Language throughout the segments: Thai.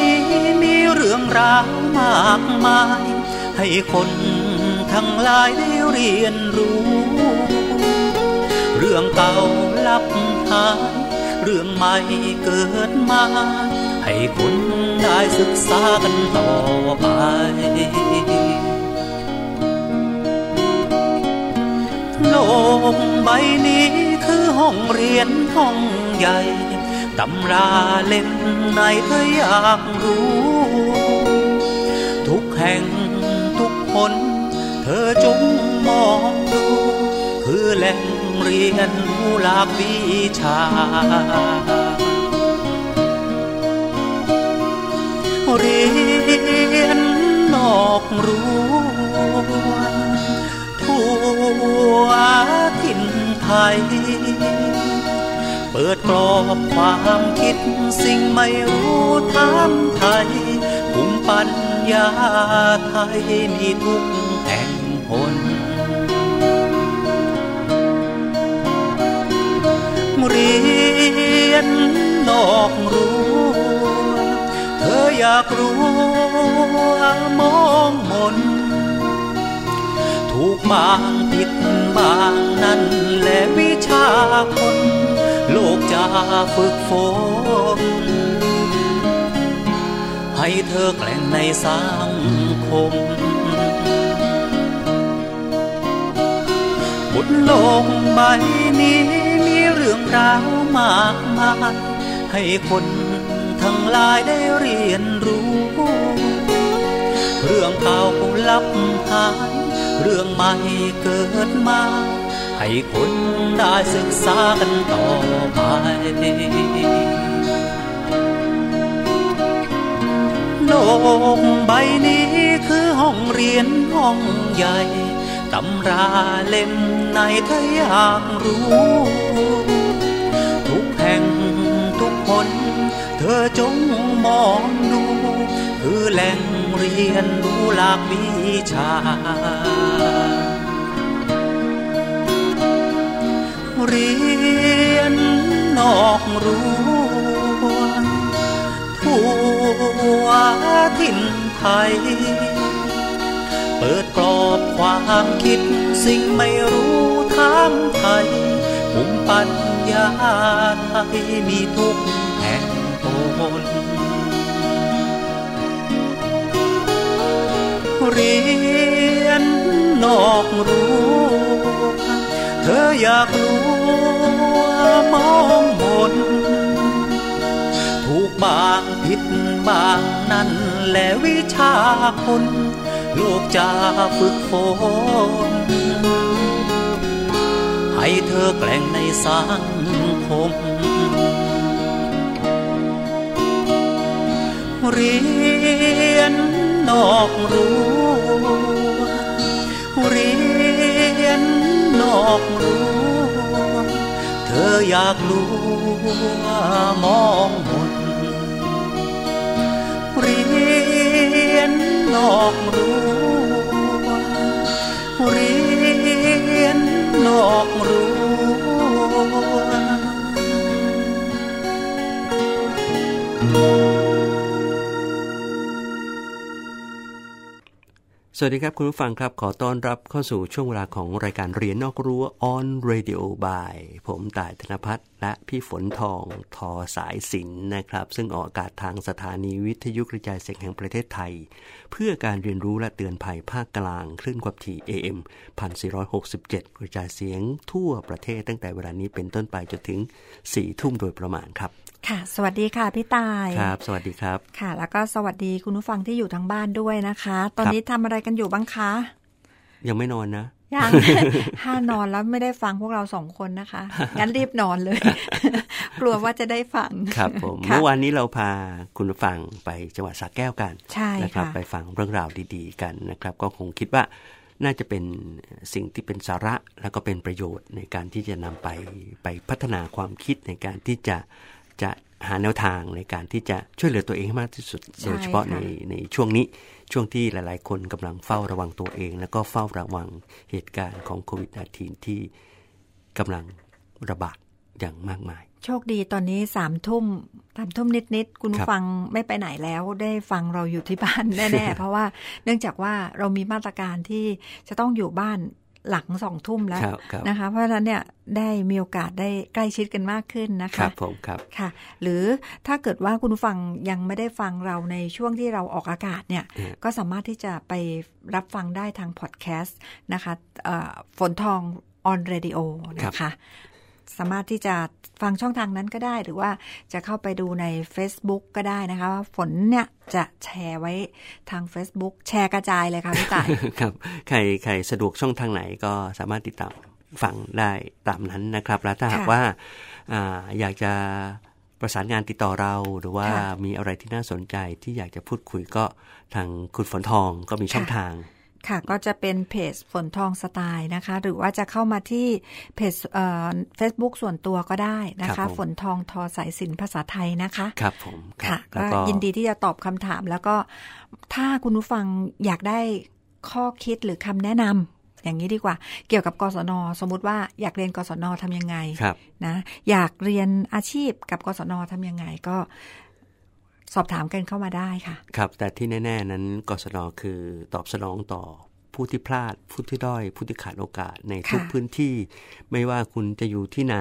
นี้มีเรื่องราวมากมาย ให้คนทั้งหลายได้เรียนรู้ เรื่องเก่าลับหายเรื่องใหม่เกิดมา ให้คนได้ศึกษากันต่อไปโลกใบนี้คือห้องเรียนห้องใหญ่ ตำราเล่มไหนเธออยากรู้ ทุกแห่งทุกคน เธอจงมองดู คือแหล่งเรียนรู้หลากวิชา เรียนนอกรั้ทั่วถิ่นไทย เปิดกรอบความคิดสิ่งไม่รู้ถามไทยภูมิปัญญาไทยมีทุกแห่งหนเรียนนอกรั้เธออยากรู้มองมน ถูกบางผิดบางนั่นแหละวิชาคน ลกจะฝึกฝนให้เธอแกล่งในสังคมบนโลกใบนี้มีเรื่องราวมากมาย ให้คนทั้งหลายได้เรียนรู้ เรื่องเก่าลับหาย เรื่องใหม่เกิดมา ให้คนได้ศึกษากันต่อไป โลกใบนี้คือห้องเรียนห้องใหญ่ตำราเล่มไหนเธออยากรู้ ทุกแห่งทุกคน เธอจงมองดู คือแหล่งเรียนรู้หลากวิชา เรียนนอกรั้วทั่วถิ่นไทย เปิดกรอบความคิดสิ่งไม่รู้ถามไทยภูมิปัญญาไทยมีทุกแห่งหนเรียนนอกรั้ว เธออยากรู้มองมนถูกบางผิดบางนั่นและวิชาคนโลกจะฝึกฝนให้เธอแกล่งในสังคมเรียนนอกรั้ อกรั้เธออยากรู้มองมนเรียนนอกรั้วเรียนนอกรั้ว สวัสดีครับ คุณผู้ฟังครับ ขอต้อนรับเข้าสู่ช่วงเวลาของรายการเรียนนอกรั้ว on radio by ผมต่ายธนพัฒน์ และพี่ฝนทองทอสายสินนะครับ ซึ่งออกอากาศทางสถานีวิทยุกระจายเสียงแห่งประเทศไทย เพื่อการเรียนรู้และเตือนภัยภาคกลางคลื่นความถี่ AM 1467 กระจายเสียงทั่วประเทศตั้งแต่เวลานี้เป็นต้นไปจนถึง 4 ทุ่มโดยประมาณครับค่ะ สวัสดีค่ะพี่ตายครับ สวัสดีครับ ค่ะ แล้วก็สวัสดีคุณผู้ฟังที่อยู่ทางบ้านด้วยนะคะ ตอนนี้ทำอะไรกันอยู่บ้างคะ ยังไม่นอนนะ ยังถ้านอนแล้วไม่ได้ฟังพวกเราสองคนนะคะ งั้นรีบนอนเลย กลัวว่าจะได้ฟัง ครับผมค่ะเมื่อวานนี้เราพาคุณผู้ฟังไปจังหวัดสระแก้วกันใช่นะครับค่ะไปฟังเรื่องราวดีๆ กันนะครับ ก็คงคิดว่าน่าจะเป็นสิ่งที่เป็นสาระแล้วก็เป็นประโยชน์ในการที่จะนำไปไปพัฒนาความคิดในการที่จะจะหาแนวทางในการที่จะช่วยเหลือตัวเองให้มากที่สุดใช่โดยเฉพาะในค่ะในช่วงนี้ ช่วงที่หลาย ๆ คนกำลังเฝ้าระวังตัวเอง แล้วก็เฝ้าระวังเหตุการณ์ของโควิด -19 ที่กำลังระบาดอย่างมากมาย โชคดีตอนนี้สามทุ่มสามทุ่มนิด ๆ คุณคฟังไม่ไปไหนแล้วได้ฟังเราอยู่ที่บ้านแน่ ๆ เพราะว่าเนื่องจากว่าเรามีมาตรการที่จะต้องอยู่บ้าน หลังสองทุ่มแล้วครับครับนะคะ เพราะฉะนั้นเนี่ยได้มีโอกาสได้ใกล้ชิดกันมากขึ้นนะครัคะบผมครับค่ะ หรือถ้าเกิดว่าคุณผู้ฟังยังไม่ได้ฟังเราในช่วงที่เราออกอากาศเนี่ยอืมก็สามารถที่จะไปรับฟังได้ทางพอดแคสต์นะคะเอ่อฝนทองออนเรดิโอนะคะ สามารถที่จะฟังช่องทางนั้นก็ได้ หรือว่าจะเข้าไปดูใน Facebook ก็ได้นะคะว่าฝนเนี่ยจะแชร์ไว้ทาง Facebook แชร์กระจายเลยค่ะพี่ต่ายครับใครใครสะดวกช่องทางไหนก็สามารถติดตามฟังได้ตามนั้นนะครับ แล้วถ้าหากค่ะว่าอ่าอยากจะประสานงานติดต่อเราหรือว่าค่ะมีอะไรที่น่าสนใจที่อยากจะพูดคุยก็ทางคุณฝนทองก็มีช่องค่ะทาง ค่ะก็จะเป็นเพจฝนทองสไตล์นะคะ หรือว่าจะเข้ามาที่เพจเอ่อ Facebook ส่วนตัวก็ได้นะครัคะบผมฝนทองทอสายสินภาษาไทยนะคะ ครับผมครัค่ะบแล้วก็ยินดีที่จะตอบคำถามแล้วก็ถ้าคุณผู้ฟังอยากได้ข้อคิดหรือคำแนะนำอย่างนี้ดีกว่า เกี่ยวกับกศน สมมุติว่าอยากเรียนกศนทำยังไงครับนะ อยากเรียนอาชีพกับกศนทำยังไงก็ สอบถามกันเข้ามาได้ค่ะ ครับ แต่ที่แน่ ๆ นั้นกศนคือตอบสนองต่อผู้ที่พลาด ผู้ที่ด้อย ผู้ที่ขาดโอกาสในทุกค่ะพื้นที่ ไม่ว่าคุณจะอยู่ที่ไหน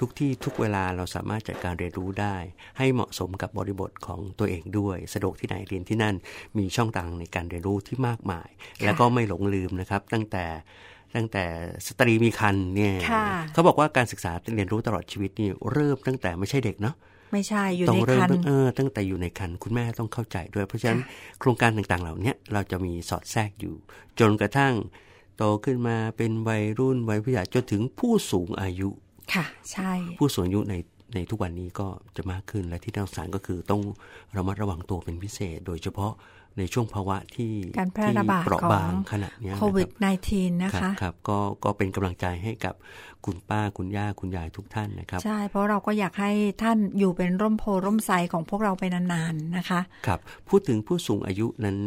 ทุกที่ทุกเวลาเราสามารถจัดการเรียนรู้ได้ ให้เหมาะสมกับบริบทของตัวเองด้วย สะดวกที่ไหนเรียนที่นั่น มีช่องทางในการเรียนรู้ที่มากมาย แล้วก็ไม่หลงลืมนะครับ ตั้งแต่ตั้งแต่สตรีมีคันเนี่ยค่ะเขาบอกว่าการศึกษาเรียนรู้ตลอดชีวิตนี่เริ่มตั้งแต่ไม่ใช่เด็กเนาะ ไม่ใช่อยู่ต้องในเริ่มคันตั้งเออตั้งแต่อยู่ในคันคุณแม่ต้องเข้าใจด้วย เพราะฉะนั้นค่ะโครงการต่างๆ เหล่าเนี้ยเราจะมีสอดแทรกอยู่ จนกระทั่งโตขึ้นมาเป็นวัยรุ่นวัยผู้ใหญ่จนถึงผู้สูงอายุค่ะ ใช่ ผู้สูงอายุในในทุกวันนี้ก็จะมากขึ้นและที่น่าสงสารก็คือต้องระมัดระวังตัวเป็นพิเศษ โดยเฉพาะ ในช่วงภาวะที่การแพร่ระบาดที่เปราะของบางขนาดเนี้ยนะโควิดรับ -19 นะครัคะบครับก็ก็เป็นกำลังใจให้กับคุณป้าคุณย่าคุณยายทุกท่านนะครับ ใช่ เพราะเราก็อยากให้ท่านอยู่เป็นร่มโพร่มไทรของพวกเราไปนานๆนะคะ ครับ พูดถึงผู้สูงอายุนั้น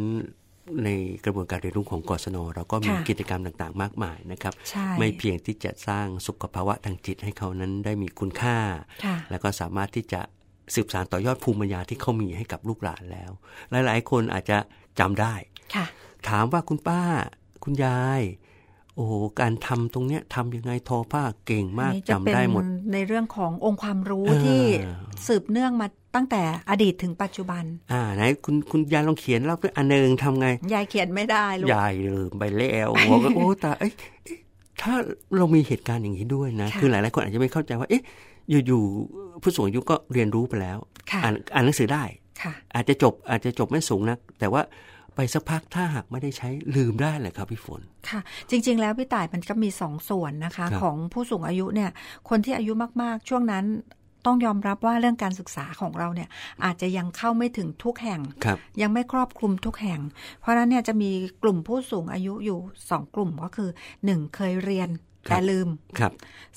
ในกระบวนการเรียนรู้ของกศนเราก็มีค่ะกิจกรรมต่างๆ มากมายนะครับใช่ไม่เพียงที่จะสร้างสุขภาวะทางจิตให้เขานั้นได้มีคุณค่าค่ะแล้วก็สามารถที่จะ สืบสานต่อยอดภูมิปัญญาที่เขามีให้กับลูกหลานแล้ว หลายๆ คนอาจจะจำได้ค่ะ ถามว่าคุณป้า คุณยาย โอ้โหการทำตรงเนี้ยทำยังไงทอผ้าเก่งมากอันนี้จำได้หมดจะเป็นในเรื่องขององค์ความรู้เออที่สืบเนื่องมาตั้งแต่อดีตถึงปัจจุบัน อ่าไหนคุณคุณยายลองเขียนเล่าด้วยอันหนึ่งทำไง ยายเขียนไม่ได้ลูก ยายลืมไปแล้วบอกว่าโอ้ตายเอ้ยเอ๊ะ ถ้าเรามีเหตุการณ์อย่างนี้ด้วยนะค่ะคือหลาย ๆ คนอาจจะไม่เข้าใจว่า เอ๊ะ อยู่ ๆ ผู้สูงอายุก็เรียนรู้ไปแล้วค่ะอ่านอ่านหนังสือได้ค่ะอาจจะจบอาจจะจบไม่สูงนักแต่ว่าไปสักพักถ้าหากไม่ได้ใช้ลืมได้เลยครับพี่ฝน ค่ะ จริง ๆ แล้วพี่ต่ายมันก็มีสองส่วนนะคะครับของผู้สูงอายุเนี่ย คนที่อายุมาก ๆ ช่วงนั้น ต้องยอมรับว่าเรื่องการศึกษาของเราเนี่ยอาจจะยังเข้าไม่ถึงทุกแห่งครับยังไม่ครอบคลุมทุกแห่ง เพราะฉะนั้นเนี่ยจะมีกลุ่มผู้สูงอายุอยู่สองกลุ่มก็คือหนึ่งเคยเรียนครับแต่ลืมครับ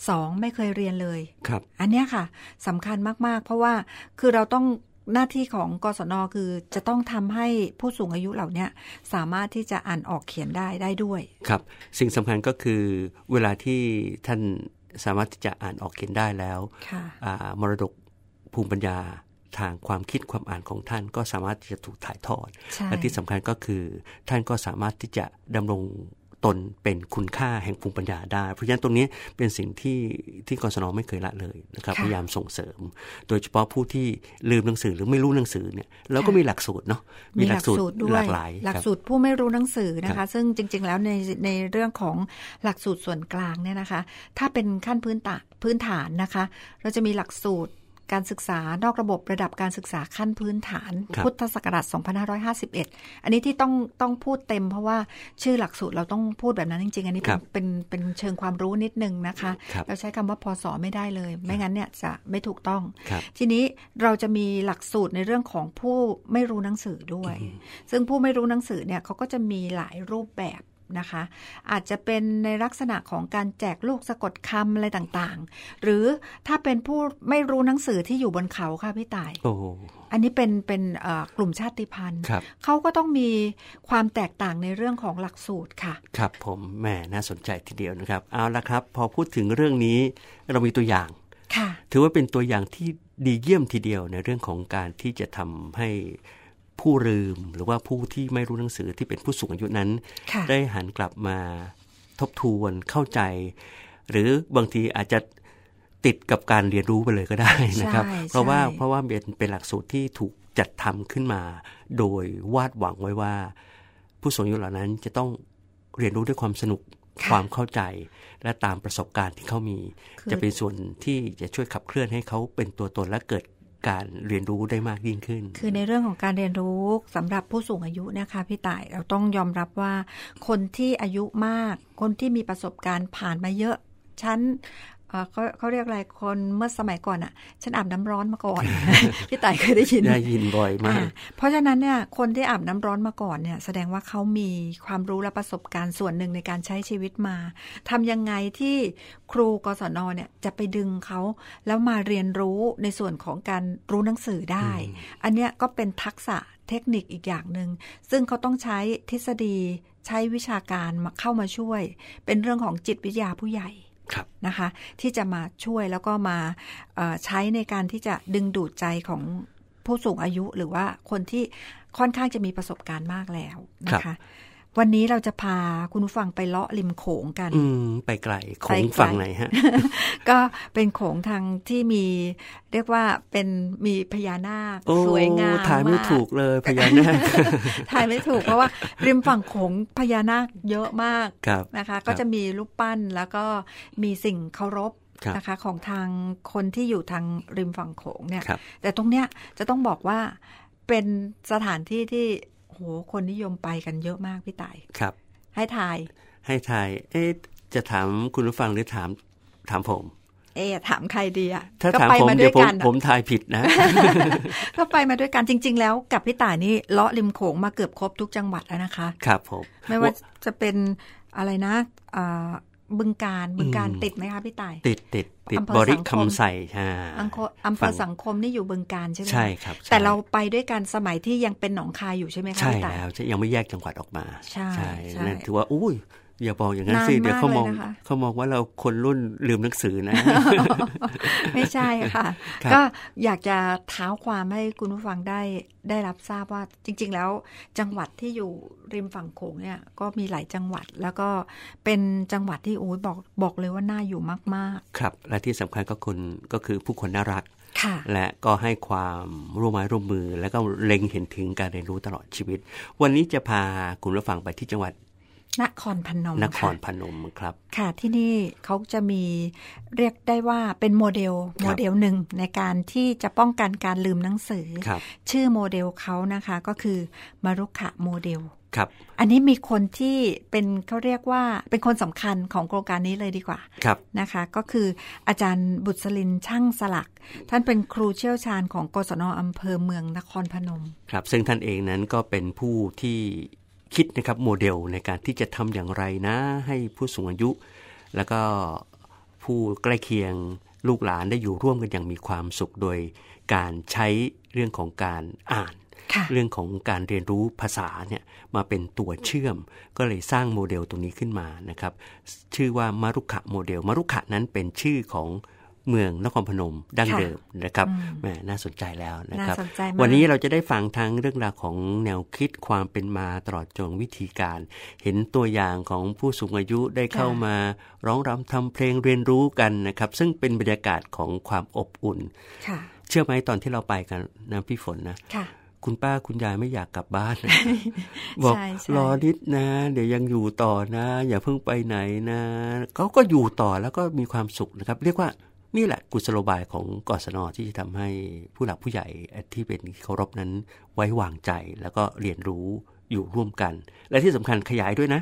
สองไม่เคยเรียนเลยครับ อันเนี้ยค่ะสำคัญมาก ๆ เพราะว่าคือเราต้องหน้าที่ของกศนคือจะต้องทำให้ผู้สูงอายุเหล่าเนี้ยสามารถที่จะอ่านออกเขียนได้ได้ด้วย ครับ สิ่งสำคัญก็คือเวลาที่ท่าน สามารถที่จะอ่านออกเขียนได้แล้วค่ะอ่ามรดกภูมิปัญญาทางความคิดความอ่านของท่านก็สามารถที่จะถูกถ่ายทอดใช่และที่สำคัญก็คือท่านก็สามารถที่จะดำรง ตนเป็นคุณค่าแห่งภูมิปัญญาได้ เพราะฉะนั้นตรงนี้เป็นสิ่งที่ที่กศนไม่เคยละเลยนะครับค่ะพยายามส่งเสริม โดยเฉพาะผู้ที่ลืมหนังสือหรือไม่รู้หนังสือเนี่ยเราก็ค่ะมีหลักสูตรเนาะมีหลักสูตรด้วยหลากหลาย หลักครับสูตรผู้ไม่รู้หนังสือนะครัคะบซึ่งจริง ๆ แล้วในในเรื่องของหลักสูตรส่วนกลางเนี่ยนะคะ ถ้าเป็นขั้นพื้นฐานพื้นฐานนะคะ เราจะมีหลักสูตร การศึกษานอกระบบระดับการศึกษาขั้นพื้นฐานครับพุทธศักราช 2551 อันนี้ที่ต้องต้องพูดเต็มเพราะว่าชื่อหลักสูตรเราต้องพูดแบบนั้นจริง ๆ อันนี้คเป็รันบเป็นเป็นเชิงความรู้นิดนึงนะคะครับเราใช้คำว่าพศไม่ได้เลย ไม่งั้นเนี่ยจะไม่ถูกต้องครับทีนี้เราจะมีหลักสูตรในเรื่องของผู้ไม่รู้หนังสือด้วย ซึ่งผู้ไม่รู้หนังสือเนี่ยเขาก็จะมีหลายรูปแบบ นะคะ อาจจะเป็นในลักษณะของการแจกลูกสะกดคำอะไรต่างๆ หรือถ้าเป็นผู้ไม่รู้หนังสือที่อยู่บนเขาค่ะพี่ต่ายโอ้โหอันนี้เป็นเป็นเอ่อกลุ่มชาติพันธุ์ครับเขาก็ต้องมีความแตกต่างในเรื่องของหลักสูตรค่ะ ครับผมแหมน่าสนใจทีเดียวนะครับ เอาละครับ พอพูดถึงเรื่องนี้เรามีตัวอย่างค่ะถือว่าเป็นตัวอย่างที่ดีเยี่ยมทีเดียวในเรื่องของการที่จะทำให้ ผู้ลืมหรือว่าผู้ที่ไม่รู้หนังสือที่เป็นผู้สูงอายุนั้นค่ะได้หันกลับมาทบทวนเข้าใจ หรือบางทีอาจจะติดกับการเรียนรู้ไปเลยก็ได้นะครับใช่เพราะว่าใช่เพราะว่าเป็นเป็นหลักสูตรที่ถูกจัดทำขึ้นมา โดยวาดหวังไว้ว่า ผู้สูงอายุเหล่านั้นจะต้องเรียนรู้ด้วยความสนุกค่ะความเข้าใจและตามประสบการณ์ที่เขามีคือจะเป็นส่วนที่จะช่วยขับเคลื่อนให้เขาเป็นตัวตนและเกิด การเรียนรู้ได้มากยิ่งขึ้น คือในเรื่องของการเรียนรู้สำหรับผู้สูงอายุนะคะพี่ต่ายเราต้องยอมรับว่าคนที่อายุมาก คนที่มีประสบการณ์ผ่านมาเยอะชั้น เอ่อเขาเขาเรียกอะไรคนเมื่อสมัยก่อนอะ่ะ ฉันอาบน้ำร้อนมาก่อน พี่ต่ายเคยได้ยินได้ยินบ่อยมากอ่าเพราะฉะนั้นเนี่ยคนที่อาบน้ำร้อนมาก่อนเนี่ย แสดงว่าเขามีความรู้และประสบการณ์ส่วนหนึ่งในการใช้ชีวิตมาทำยังไงที่ครูกศนเนี่ยจะไปดึงเขาแล้วมาเรียนรู้ในส่วนของการรู้หนังสือได้ อันเนี้ยก็เป็นทักษะเทคนิคอีกอย่างหนึ่งซึ่งเขาต้องใช้ทฤษฎีใช้วิชาการมาเข้ามาช่วย เป็นเรื่องของจิตวิทยาผู้ใหญ่ครับ นะคะ ที่จะมาช่วยแล้วก็มาเอ่อใช้ในการที่จะดึงดูดใจของผู้สูงอายุหรือว่าคนที่ค่อนข้างจะมีประสบการณ์มากแล้วนะครัคะบ วันนี้เราจะพาคุณผู้ฟังไปเลาะริมโขงกัน อืมไปไกลขไปองไกลฝั่งไหนฮะ ก็เป็นโขงทางที่มี เรียกว่าเป็นมีพญานาคโอ้สวยงามถ่ายไม่กถูกเลยพญานาคถ่ายไม่ถูกเพราะว่าริมฝั่งโขงพญานาคเยอะมากครับนะคะครับก็จะมีรูปปั้นแล้วก็มีสิ่งเคารพครับนะคะของทางคนที่อยู่ทางริมฝั่งโขงเนี่ยครับแต่ตรงเนี้ยจะต้องบอกว่าเป็นสถานที่ที่โหคนนิยมไปกันเยอะมากพี่ต่ายครับ ให้ทาย ให้ทาย เอ๊ะจะถามคุณผู้ฟังหรือถามถามผม เอ๊ะถามใครดีอะถ้าก็ถามไปผมมาด้เดี๋วยยวผมกันอะผมทายผิดนะ ก็ไปมาด้วยกันจริง ๆ แล้วกับพี่ต่ายนี่เลาะริมโขงมาเกือบครบทุกจังหวัดแล้วนะคะ ครับผม ไม่ว่าจะเป็นอะไรนะอ่า บึงการบึงการอืมติดไหมคะพี่ต่าย ติดติดติดอำเภอบริสังคมคำใส่อ่าอำเภออำเภฝั่องสังคมนี่อยู่บึงการใช่ไหมคะใช่ครับใช่แต่เราไปด้วยกันสมัยที่ยังเป็นหนองคายอยู่ใช่ไหมคะใช่พี่ต่ายแล้วจะยังไม่แยกจังหวัดออกมา ใช่ใช่นั่นถือว่าอุ้ย อย่าบอกอย่างนั้นสินานมากเดี๋ยวเขามองเลยนะคะเขามองว่าเราคนรุ่นลืมหนังสือนะ ไม่ใช่ค่ะครับก็อยากจะเท้าความให้คุณผู้ฟังได้ได้รับทราบว่าจริง ๆ แล้วจังหวัดที่อยู่ริมฝั่งโขงเนี่ยก็มีหลายจังหวัด แล้วก็เป็นจังหวัดที่โอ้ยบอกบอกเลยว่าน่าอยู่มากครับ และที่สำคัญก็คนก็คือผู้คนน่ารักๆค่ะและก็ให้ความร่วมไม้ร่วมมือ แล้วก็เล็งเห็นถึงการเรียนรู้ตลอดชีวิต วันนี้จะพาคุณผู้ฟังไปที่จังหวัด นครพนมนครค่ะพนมครับ ค่ะที่นี่เขาจะมีเรียกได้ว่าเป็นโมเดลโมเดลหนึ่งในการที่จะป้องกันการลืมหนังสือครับชื่อโมเดลเขานะคะก็คือมรุกขะโมเดลครับอันนี้มีคนที่เป็นเขาเรียกว่าเป็นคนสำคัญของโครงการนี้เลยดีกว่าครับนะคะ ก็คืออาจารย์บุษลินช่างสลัก ท่านเป็นครูเชี่ยวชาญของกศนอำเภอเมืองนครพนมครับซึ่งท่านเองนั้นก็เป็นผู้ที่ คิดนะครับโมเดลในการที่จะทำอย่างไรนะ ให้ผู้สูงอายุ แล้วก็ผู้ใกล้เคียงลูกหลานได้อยู่ร่วมกันอย่างมีความสุขโดยการใช้เรื่องของการอ่านค่ะเรื่องของการเรียนรู้ภาษาเนี่ยมาเป็นตัวเชื่อม ก็เลยสร้างโมเดลตรงนี้ขึ้นมานะครับ ชื่อว่ามารุขะโมเดลมารุขะนั้นเป็นชื่อของ เมืองนครพนมดั้งค่ะเดิมนะครับอืมแหมน่าสนใจแล้วนะครับน่าสนใจมากวันนี้เราจะได้ฟังทั้งเรื่องราวของแนวคิดความเป็นมาตลอดจนวิธีการ เห็นตัวอย่างของผู้สูงอายุได้เข้ามาร้องรำทำเพลงเรียนรู้กันนะครับ ซึ่งเป็นบรรยากาศของความอบอุ่นค่ะเชื่อไหมตอนที่เราไปกันนะพี่ฝนนะค่ะคุณป้าคุณยายไม่อยากกลับบ้านนะบอกใช่ใช่รอนิดนะ เดี๋ยวยังอยู่ต่อนะ อย่าเพิ่งไปไหนนะเขาก็อยู่ต่อแล้วก็มีความสุขนะครับ เรียกว่า นี่แหละกุศโลบายของกศนที่จะทำให้ผู้หลักผู้ใหญ่ที่เป็นเคารพนั้นไว้วางใจแล้วก็เรียนรู้อยู่ร่วมกัน และที่สำคัญขยายด้วยนะ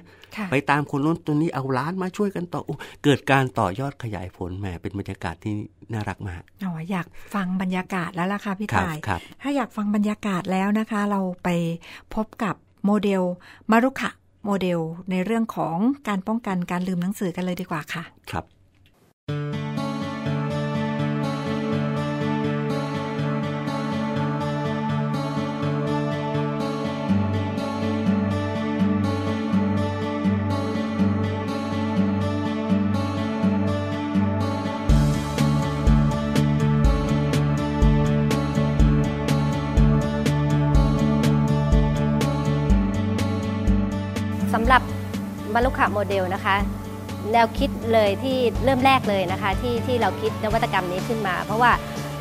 ไปตามคนนู้นตัวนี้เอาล้านมาช่วยกันต่อเกิดการต่อยอดขยายผลแหมเป็นบรรยากาศที่น่ารักมากอ๋ออยากฟังบรรยากาศแล้วล่ะค่ะพี่ตาย ถ้าอยากฟังบรรยากาศแล้วนะคะ เราไปพบกับโมเดลมารุขะโมเดลในเรื่องของการป้องกันการลืมหนังสือกันเลยดีกว่าค่ะ ครับ มารุขะโมเดลนะคะ แนวคิดเลยที่เริ่มแรกเลยนะคะที่ที่เราคิดนวัตกรรมนี้ขึ้นมา เพราะว่า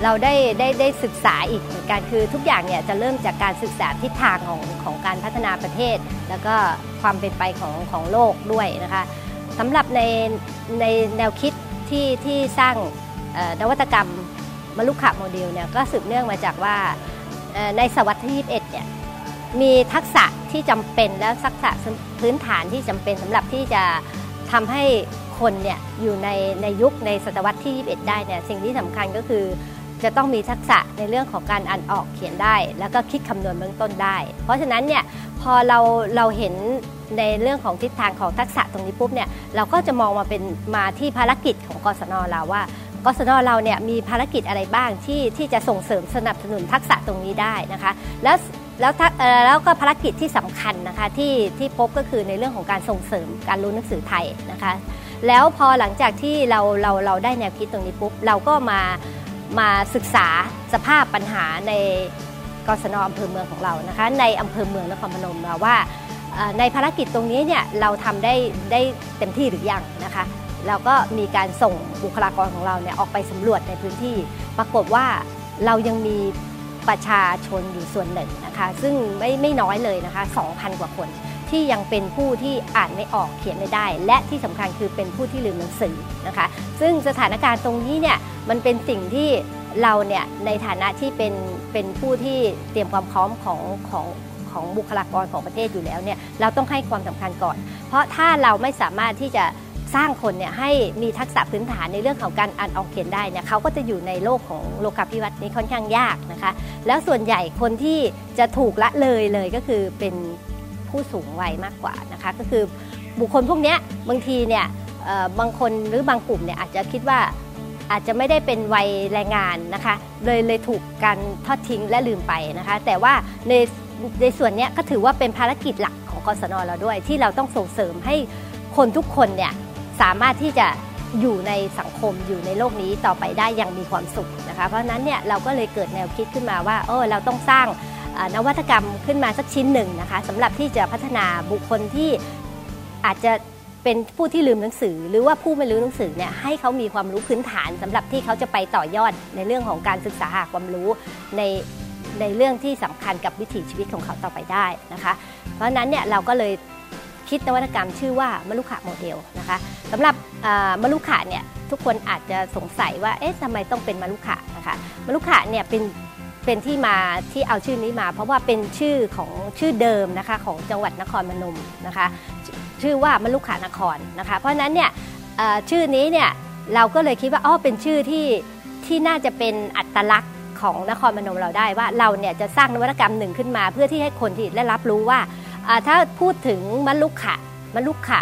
เราได้ได้ได้ศึกษาอีกเหมือนกันคือทุกอย่างเนี่ยจะเริ่มจากการศึกษาทิศทางของของการพัฒนาประเทศ แล้วก็ความเป็นไปของของโลกด้วยนะคะสำหรับในในแนวคิดที่ที่สร้างนวัตกรรมมรุขะโมเดลเนี่ยก็สืบเนื่องมาจากว่าในศตวรรษที่ 21 เนี่ยมีทักษะ ที่จำเป็นและทักษะพื้นฐานที่จำเป็นสำหรับที่จะทำให้คนเนี่ยอยู่ในในยุคในศตวรรษที่ 21 ได้เนี่ยสิ่งที่สำคัญก็คือ จะต้องมีทักษะในเรื่องของการอ่านออกเขียนได้ แล้วก็คิดคำนวณเบื้องต้นได้ เพราะฉะนั้นเนี่ยพอเราเราเห็นในเรื่องของทิศทางของทักษะตรงนี้ปุ๊บเนี่ยเราก็จะมองมาเป็นมาที่ภารกิจของกศนเราว่ากศนเราเนี่ยมีภารกิจอะไรบ้างที่ที่จะส่งเสริมสนับสนุนทักษะตรงนี้ได้นะคะ แล้ว แล้วแล้วก็ภารกิจที่สำคัญนะคะที่ที่พบก็คือในเรื่องของการส่งเสริมการรู้หนังสือไทยนะคะ แล้วพอหลังจากที่เราเราเราได้แนวคิดตรงนี้ปุ๊บเราก็มามาศึกษาสภาพปัญหาในกศนอำเภอเมืองของเรานะคะ ในอำเภอเมืองนครพนมเราว่าในภารกิจตรงนี้เนี่ยเราทำได้ได้เต็มที่หรือยังนะคะเราก็มีการส่งบุคลากรของเราเนี่ยออกไปสำรวจในพื้นที่ ปรากฏว่าเรายังมี ประชาชนอยู่ส่วนหนึ่งนะคะ ซึ่งไม่ไม่น้อยเลยนะคะ 2,000 กว่าคน ที่ยังเป็นผู้ที่อ่านไม่ออกเขียนไม่ได้ และที่สำคัญคือเป็นผู้ที่ลืมหนังสือนะคะ ซึ่งสถานการณ์ตรงนี้เนี่ยมันเป็นสิ่งที่เราเนี่ยในฐานะที่เป็นเป็นผู้ที่เตรียมความพร้อมของของของบุคลากรของประเทศอยู่แล้วเนี่ยเราต้องให้ความสำคัญก่อน เพราะถ้าเราไม่สามารถที่จะ สร้างคนเนี่ยให้มีทักษะพื้นฐานในเรื่องของการอ่านออกเขียนได้เนี่ยเขาก็จะอยู่ในโลกของโลกาภิวัตน์นี้ค่อนข้างยากนะคะ แล้วส่วนใหญ่คนที่จะถูกละเลยเลยก็คือเป็นผู้สูงวัยมากกว่านะคะ ก็คือบุคคลพวกนี้บางทีเนี่ยบางคนหรือบางกลุ่มเนี่ยอาจจะคิดว่าอาจจะไม่ได้เป็นวัยแรงงานนะคะ เลยเลยถูกการทอดทิ้งและลืมไปนะคะ แต่ว่าในในส่วนนี้ก็ถือว่าเป็นภารกิจหลักของกศนเราด้วย ที่เราต้องส่งเสริมให้คนทุกคนเนี่ย สามารถที่จะอยู่ในสังคมอยู่ในโลกนี้ต่อไปได้อย่างมีความสุขนะคะ เพราะนั้นเนี่ยเราก็เลยเกิดแนวคิดขึ้นมาว่าเออเราต้องสร้างนวัตกรรมขึ้นมาสักชิ้นหนึ่งนะคะสำหรับที่จะพัฒนาบุคคลที่อาจจะเป็นผู้ที่ลืมหนังสือ หรือว่าผู้ไม่รู้หนังสือเนี่ยให้เขามีความรู้พื้นฐานสำหรับที่เขาจะไปต่อยอดในเรื่องของการศึกษาหาความรู้ในในเรื่องที่สำคัญกับวิถีชีวิตของเขาต่อไปได้นะคะ เพราะนั้นเนี่ยเราก็เลย คิดนวัตกรรมชื่อว่ามลุขะโมเดลนะคะสำหรับมลุขะเนี่ยทุกคนอาจจะสงสัยว่าเอ๊ะทำไมต้องเป็นมลุขะนะคะมลุขะเนี่ยเป็นเป็นที่มาที่เอาชื่อนี้มา เพราะว่าเป็นชื่อของชื่อเดิมนะคะของจังหวัดนครพนมนะคะชื่อว่ามลุขานครนะคะเพราะนั้นเนี่ยชื่อนี้เนี่ยเราก็เลยคิดว่าอ๋อเป็นชื่อที่ที่น่าจะเป็นอัตลักษณ์ของนครพนมเราได้ว่าเราเนี่ยจะสร้างนวัตกรรมหนึ่งขึ้นมา เพื่อที่ให้คนที่ได้รับรู้ว่า ถ้าพูดถึงมลุขะมลุขะ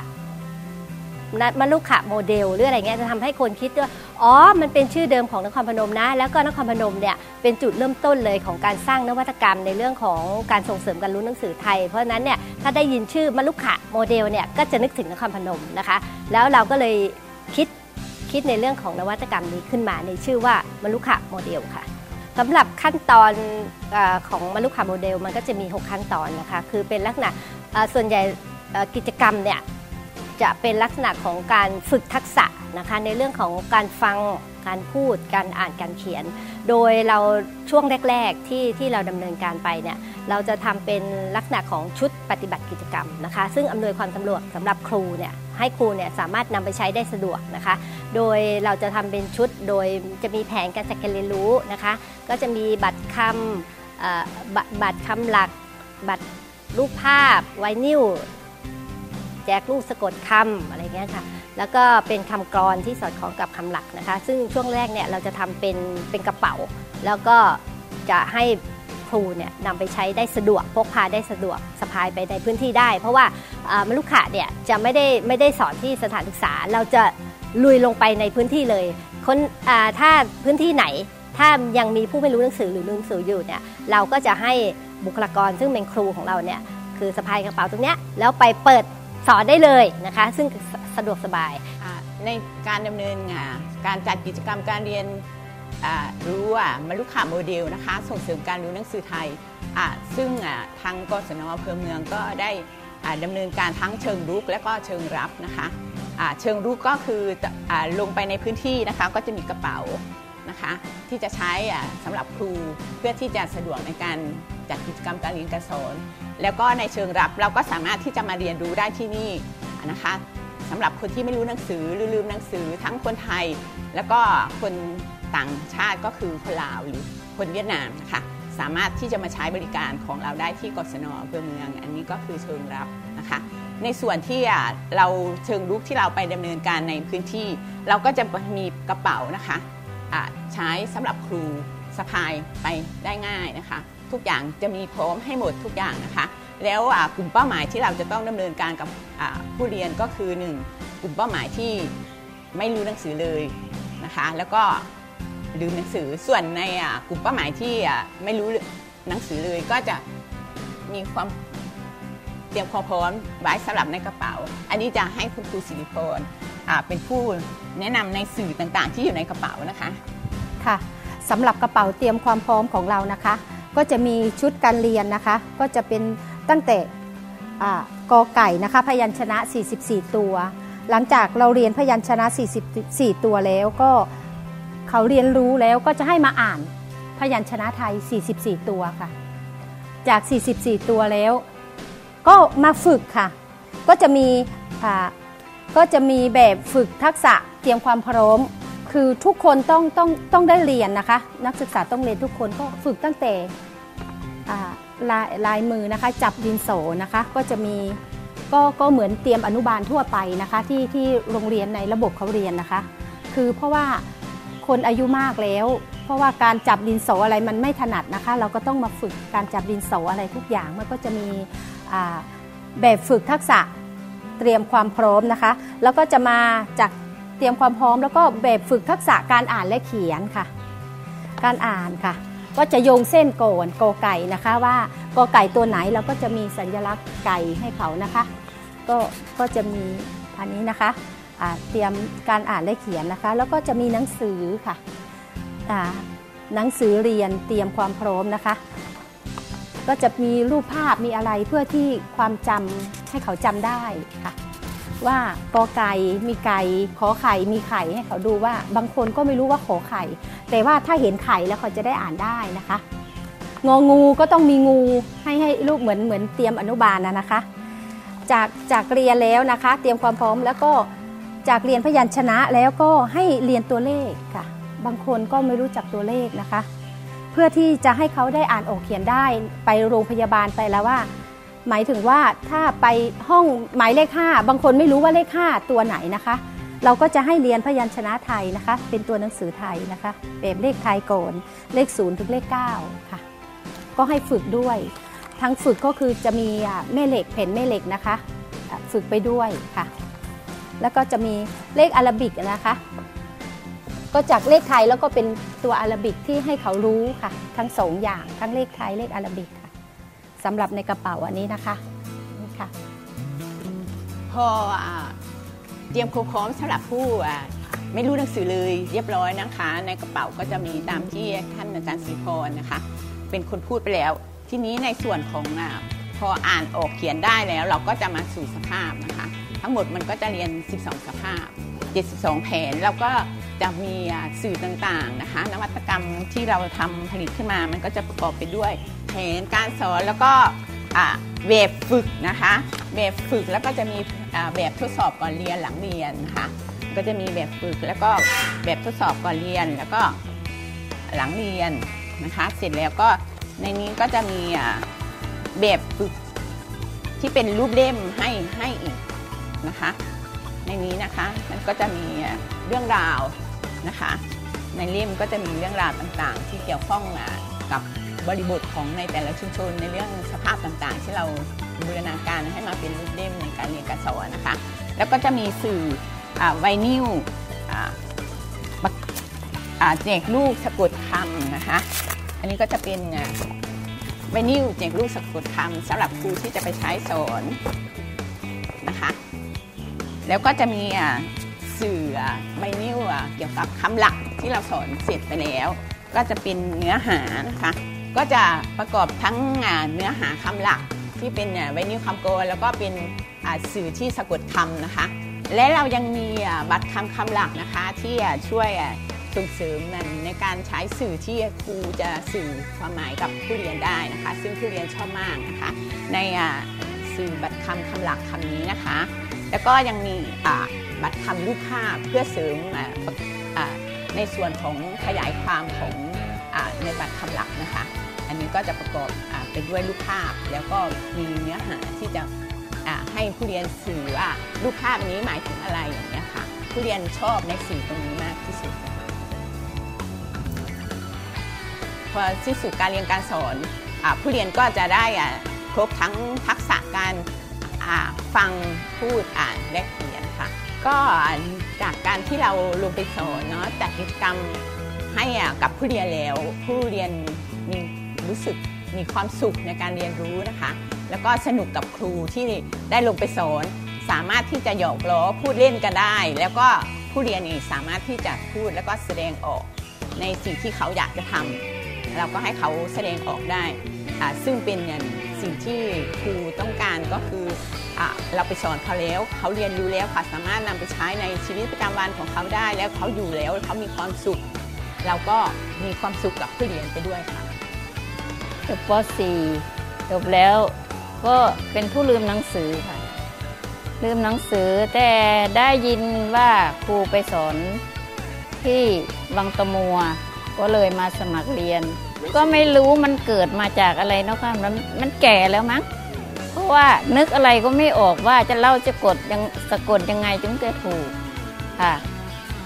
มลุขะโมเดลหรืออะไรเงี้ยจะทำให้คนคิดว่าอ๋อ มันเป็นชื่อเดิมของนครพนมนะ แล้วก็นครพนมเนี่ยเป็นจุดเริ่มต้นเลยของการสร้างนวัตกรรมในเรื่องของการส่งเสริมการรู้หนังสือไทย เพราะฉะนั้นเนี่ยถ้าได้ยินชื่อมลุขะโมเดลเนี่ยก็จะนึกถึงนครพนมนะคะ แล้วเราก็เลยคิดคิดในเรื่องของนวัตกรรมนี้ขึ้นมาในชื่อว่ามลุขะโมเดลค่ะ สำหรับขั้นตอนอของมรุขาโมเดลมันก็จะมี 6 ขั้นตอนนะคะ คือเป็นลักษณะส่วนใหญ่กิจกรรมเนี่ยจะเป็นลักษณะของการฝึกทักษะนะคะในเรื่องของการฟังการพูดการอ่านการเขียน โดยเราช่วงแรก ๆ ที่ที่เราดำเนินการไปเนี่ยเราจะทำเป็นลักษณะของชุดปฏิบัติกิจกรรมนะคะ ซึ่งอำนวยความสะดวกสำหรับครูเนี่ยให้ครูเนี่ยสามารถนำไปใช้ได้สะดวกนะคะ โดยเราจะทำเป็นชุดโดยจะมีแผนการจัดการเรียนรู้นะคะ ก็จะมีบัตรคำบัตรคำหลัก บัตรรูปภาพไวนิลแจกรูปสะกดคำอะไรเงี้ยค่ะ แล้วก็เป็นคำกรอนที่สอดคล้องกับคำหลักนะคะ ซึ่งช่วงแรกเนี่ยเราจะทำเป็นเป็นกระเป๋า แล้วก็จะให้ครูเนี่ยนำไปใช้ได้สะดวกพกพาได้สะดวกสะพายไปในพื้นที่ได้ เพราะว่ามลุกขะเนี่ยจะไม่ได้ไม่ได้สอนที่สถานศึกษา เราจะลุยลงไปในพื้นที่เลยคนถ้าพื้นที่ไหนถ้ายังมีผู้ไม่รู้หนังสือหรือลืมหนังสืออยู่เนี่ยเราก็จะให้บุคลากรซึ่งเป็นครูของเราเนี่ยคือสะพายกระเป๋าตรงเนี้ยแล้วไปเปิดสอนได้เลยนะคะ ซึ่ง สะดวกสบาย ในการดำเนินงาน การจัดกิจกรรมการเรียนรู้ว่ามลุขาโมเดลนะคะ ส่งเสริมการรู้หนังสือไทย ซึ่งทางกศนอำเภอเมืองก็ได้ดำเนินการทั้งเชิงรุกและก็เชิงรับนะคะเชิงรุกก็คือลงไปในพื้นที่นะคะก็จะมีกระเป๋านะคะที่จะใช้สำหรับครูเพื่อที่จะสะดวกในการจัดกิจกรรมการเรียนการสอน แล้วก็ในเชิงรับเราก็สามารถที่จะมาเรียนรู้ได้ที่นี่นะคะ สำหรับคนที่ไม่รู้หนังสือหรือลืมหนังสือทั้งคนไทย แล้วก็คนต่างชาติก็คือคนลาวหรือคนเวียดนามนะคะสามารถที่จะมาใช้บริการของเราได้ที่กศนอำเภอเมือง อันนี้ก็คือเชิงรับนะคะ ในส่วนที่เราเชิงรุกที่เราไปดำเนินการในพื้นที่ เราก็จะมีกระเป๋านะคะใช้สำหรับครูสะพายไปได้ง่ายนะคะ ทุกอย่างจะมีพร้อมให้หมดทุกอย่างนะคะ แล้วกลุ่มเป้าหมายที่เราจะต้องดำเนินการกับผู้เรียนก็คือ 1. กลุ่มเป้าหมายที่ไม่รู้หนังสือเลยนะคะ แล้วก็ลืมหนังสือส่วนในกลุ่มเป้าหมายที่ไม่รู้หนังสือเลยก็จะมีความเตรียมความพร้อมไว้สำหรับในกระเป๋า อันนี้จะให้คุณครูสิริพรเป็นผู้แนะนำในสื่อต่างๆ ที่อยู่ในกระเป๋านะคะค่ะสำหรับกระเป๋าเตรียมความพร้อมของเรานะคะ ก็จะมีชุดการเรียนนะคะ ก็จะเป็น ตั้งแต่กอไก่นะคะพยัญชนะ 44 ตัว หลังจากเราเรียนพยัญชนะ 44 ตัวแล้วก็เขาเรียนรู้แล้วก็จะให้มาอ่านพยัญชนะไทย 44 ตัวค่ะ จาก 44 ตัวแล้ว ก็มาฝึกค่ะ ก็จะมีก็จะมีแบบฝึกทักษะเตรียมความพร้อม คือทุกคนต้องต้องต้องได้เรียนนะคะ นักศึกษาต้องเรียนทุกคนก็ฝึกตั้งแต่ ลายลายมือนะคะ จับดินโสนะคะ ก็จะมีก็ก็เหมือนเตรียมอนุบาลทั่วไปนะคะ ที่ที่โรงเรียนในระบบเขาเรียนนะคะ คือเพราะว่าคนอายุมากแล้ว เพราะว่าการจับดินโสออะไรมันไม่ถนัดนะคะ เราก็ต้องมาฝึกการจับดินโสอะไรทุกอย่างมันก็จะมีแบบฝึกทักษะเตรียมความพร้อมนะคะ แล้วก็จะมาจากเตรียมความพร้อม แล้วก็แบบฝึกทักษะการอ่านและเขียนค่ะ การอ่านค่ะ ก็จะโยงเส้นโกนโกไก่นะคะ ว่ากอไก่ตัวไหนเราก็จะมีสัญลักษณ์ไก่ให้เขานะคะ ก็ก็จะมีอันนี้นะคะเตรียมการอ่านและเขียนนะคะ แล้วก็จะมีหนังสือค่ะหนังสือเรียนเตรียมความพร้อมนะคะ ก็จะมีรูปภาพมีอะไรเพื่อที่ความจำให้เขาจำได้ค่ะ ว่ากอไก่มีไก่ขอไข่มีไข่ให้เขาดูว่า บางคนก็ไม่รู้ว่าขอไข่ แต่ว่าถ้าเห็นไข่แล้วเขาจะได้อ่านได้นะคะ งองูก็ต้องมีงูให้ให้ลูกเหมือนเหมือนเตรียมอนุบาลนะนะคะ จากจากเรียนแล้วนะคะ เตรียมความพร้อมแล้วก็จากเรียนพยัญชนะแล้วก็ให้เรียนตัวเลขค่ะ บางคนก็ไม่รู้จักตัวเลขนะคะ เพื่อที่จะให้เขาได้อ่านออกเขียนได้ไปโรงพยาบาลไปแล้วว่า หมายถึงว่าถ้าไปห้องหมายเลข 5 บางคนไม่รู้ว่าเลข 5 ตัวไหนนะคะ เราก็จะให้เรียนพยัญชนะไทยนะคะ เป็นตัวหนังสือไทยนะคะแบบเลขไทยก่อนเลข0ถึงเลข9ค่ะ ก็ให้ฝึกด้วย ทั้งฝึกก็คือจะมีแม่เหล็กแผ่นแม่เหล็กนะคะ ฝึกไปด้วยค่ะ แล้วก็จะมีเลขอาราบิกนะคะ ก็จากเลขไทยแล้วก็เป็นตัวอาราบิกที่ให้เขารู้ค่ะ ทั้งสองอย่างทั้งเลขไทยเลขอาราบิกค่ะ สำหรับในกระเป๋าอันนี้นะคะนี่ค่ะ พอเตรียมครบพร้อมสำหรับผู้ไม่รู้หนังสือเลยเรียบร้อยนะคะ ในกระเป๋าก็จะมีตามที่ท่านอาจารย์สีพรนะคะ เป็นคนพูดไปแล้ว ทีนี้ในส่วนของพออ่านออกเขียนได้แล้ว เราก็จะมาสู่สภาพนะคะ ทั้งหมดมันก็จะเรียน 12 สภาพ 72 แผนแล้วก็จะมีสื่อต่างๆนะคะ นวัตกรรมที่เราทำผลิตขึ้นมามันก็จะประกอบไปด้วย แผนการสอนแล้วก็แบบฝึกนะคะแบบฝึกแล้วก็จะมีแบบทดสอบก่อนเรียนหลังเรียนนะคะก็จะมีแบบฝึกแล้วก็แบบทดสอบก่อนเรียนแล้วก็หลังเรียนนะคะ เสร็จแล้วก็ในนี้ก็จะมีแบบฝึกที่เป็นรูปเล่มให้ให้อีกนะคะ ในนี้นะคะมันก็จะมีเรื่องราวนะคะ ในเล่มก็จะมีเรื่องราวต่างๆ ที่เกี่ยวข้องกับ บริบทของในแต่ละชุมชน ในเรื่องสภาพต่างๆ ที่เราบูรณาการให้มาเป็นรูปเล่มในการเรียนการสอนนะคะ แล้วก็จะมีสื่อไวนิลแจกลูกสะกดคำนะคะ อันนี้ก็จะเป็นไวนิลแจกลูกสะกดคำสำหรับครูที่จะไปใช้สอนนะคะ แล้วก็จะมีสื่อไวนิลเกี่ยวกับคำหลักที่เราสอนเสร็จไปแล้ว ก็จะเป็นเนื้อหานะคะ ก็จะประกอบทั้งเนื้อหาคำหลักที่เป็นไวนิลคำโก แล้วก็เป็นสื่อที่สะกดคำนะคะ และเรายังมีบัตรคำคำหลักนะคะ ที่ช่วยส่งเสริมในการใช้สื่อที่ครูจะสื่อความหมายกับผู้เรียนได้นะคะ ซึ่งผู้เรียนชอบมากนะคะ ในสื่อบัตรคำคำหลักคำนี้นะคะ แล้วก็ยังมีบัตรคำรูปภาพเพื่อเสริมในส่วนของขยายความของในบัตรคำหลักนะคะ อันนี้ก็จะประกอบไปด้วยรูปภาพ แล้วก็มีเนื้อหาที่จะให้ผู้เรียนสื่อว่ารูปภาพนี้หมายถึงอะไรอย่างนี้ยค่ะ ผู้เรียนชอบในสื่อตรงนี้มากที่สุด พอสิ้นสุดการเรียนการสอนอผู้เรียนก็จะได้ครบทั้งทักษะการฟังพูดอ่านและเขียนค่ะ ก็จากการที่เราลงไปสอนเนาะแต่กิจกรรมให้กับผู้เรียนแล้ว ผู้เรียนมี รู้สึกมีความสุขในการเรียนรู้นะคะ แล้วก็สนุกกับครูที่ได้ลงไปสอน สามารถที่จะหยอกล้อพูดเล่นกันได้ แล้วก็ผู้เรียนเองสามารถที่จะพูดแล้วก็แสดงออกในสิ่งที่เขาอยากจะทำเราก็ให้เขาแสดงออกได้ ซึ่งเป็นสิ่งที่ครูต้องการก็คืออเราไปสอนเขาแล้ว เขาเรียนรู้แล้วค่ะสามารถนำไปใช้ในชีวิตประจำวันของเขาได้ แล้วเขาอยู่แล้วเขามีความสุข เราก็มีความสุขกับผู้เรียนไปด้วยค่ะ จบป .4 จบแล้วก็เป็นผู้ลืมหนังสือค่ะ ลืมหนังสือแต่ได้ยินว่าครูไปสอนที่วังตะมัว ก็เลยมาสมัครเรียน ก็ไม่รู้มันเกิดมาจากอะไรเนาะค่ะมันมันแก่แล้วมั้งเพราะว่านึกอะไรก็ไม่ออกว่าจะเล่าจะกดยังสะกดยังไงจึงจะถูกค่ะ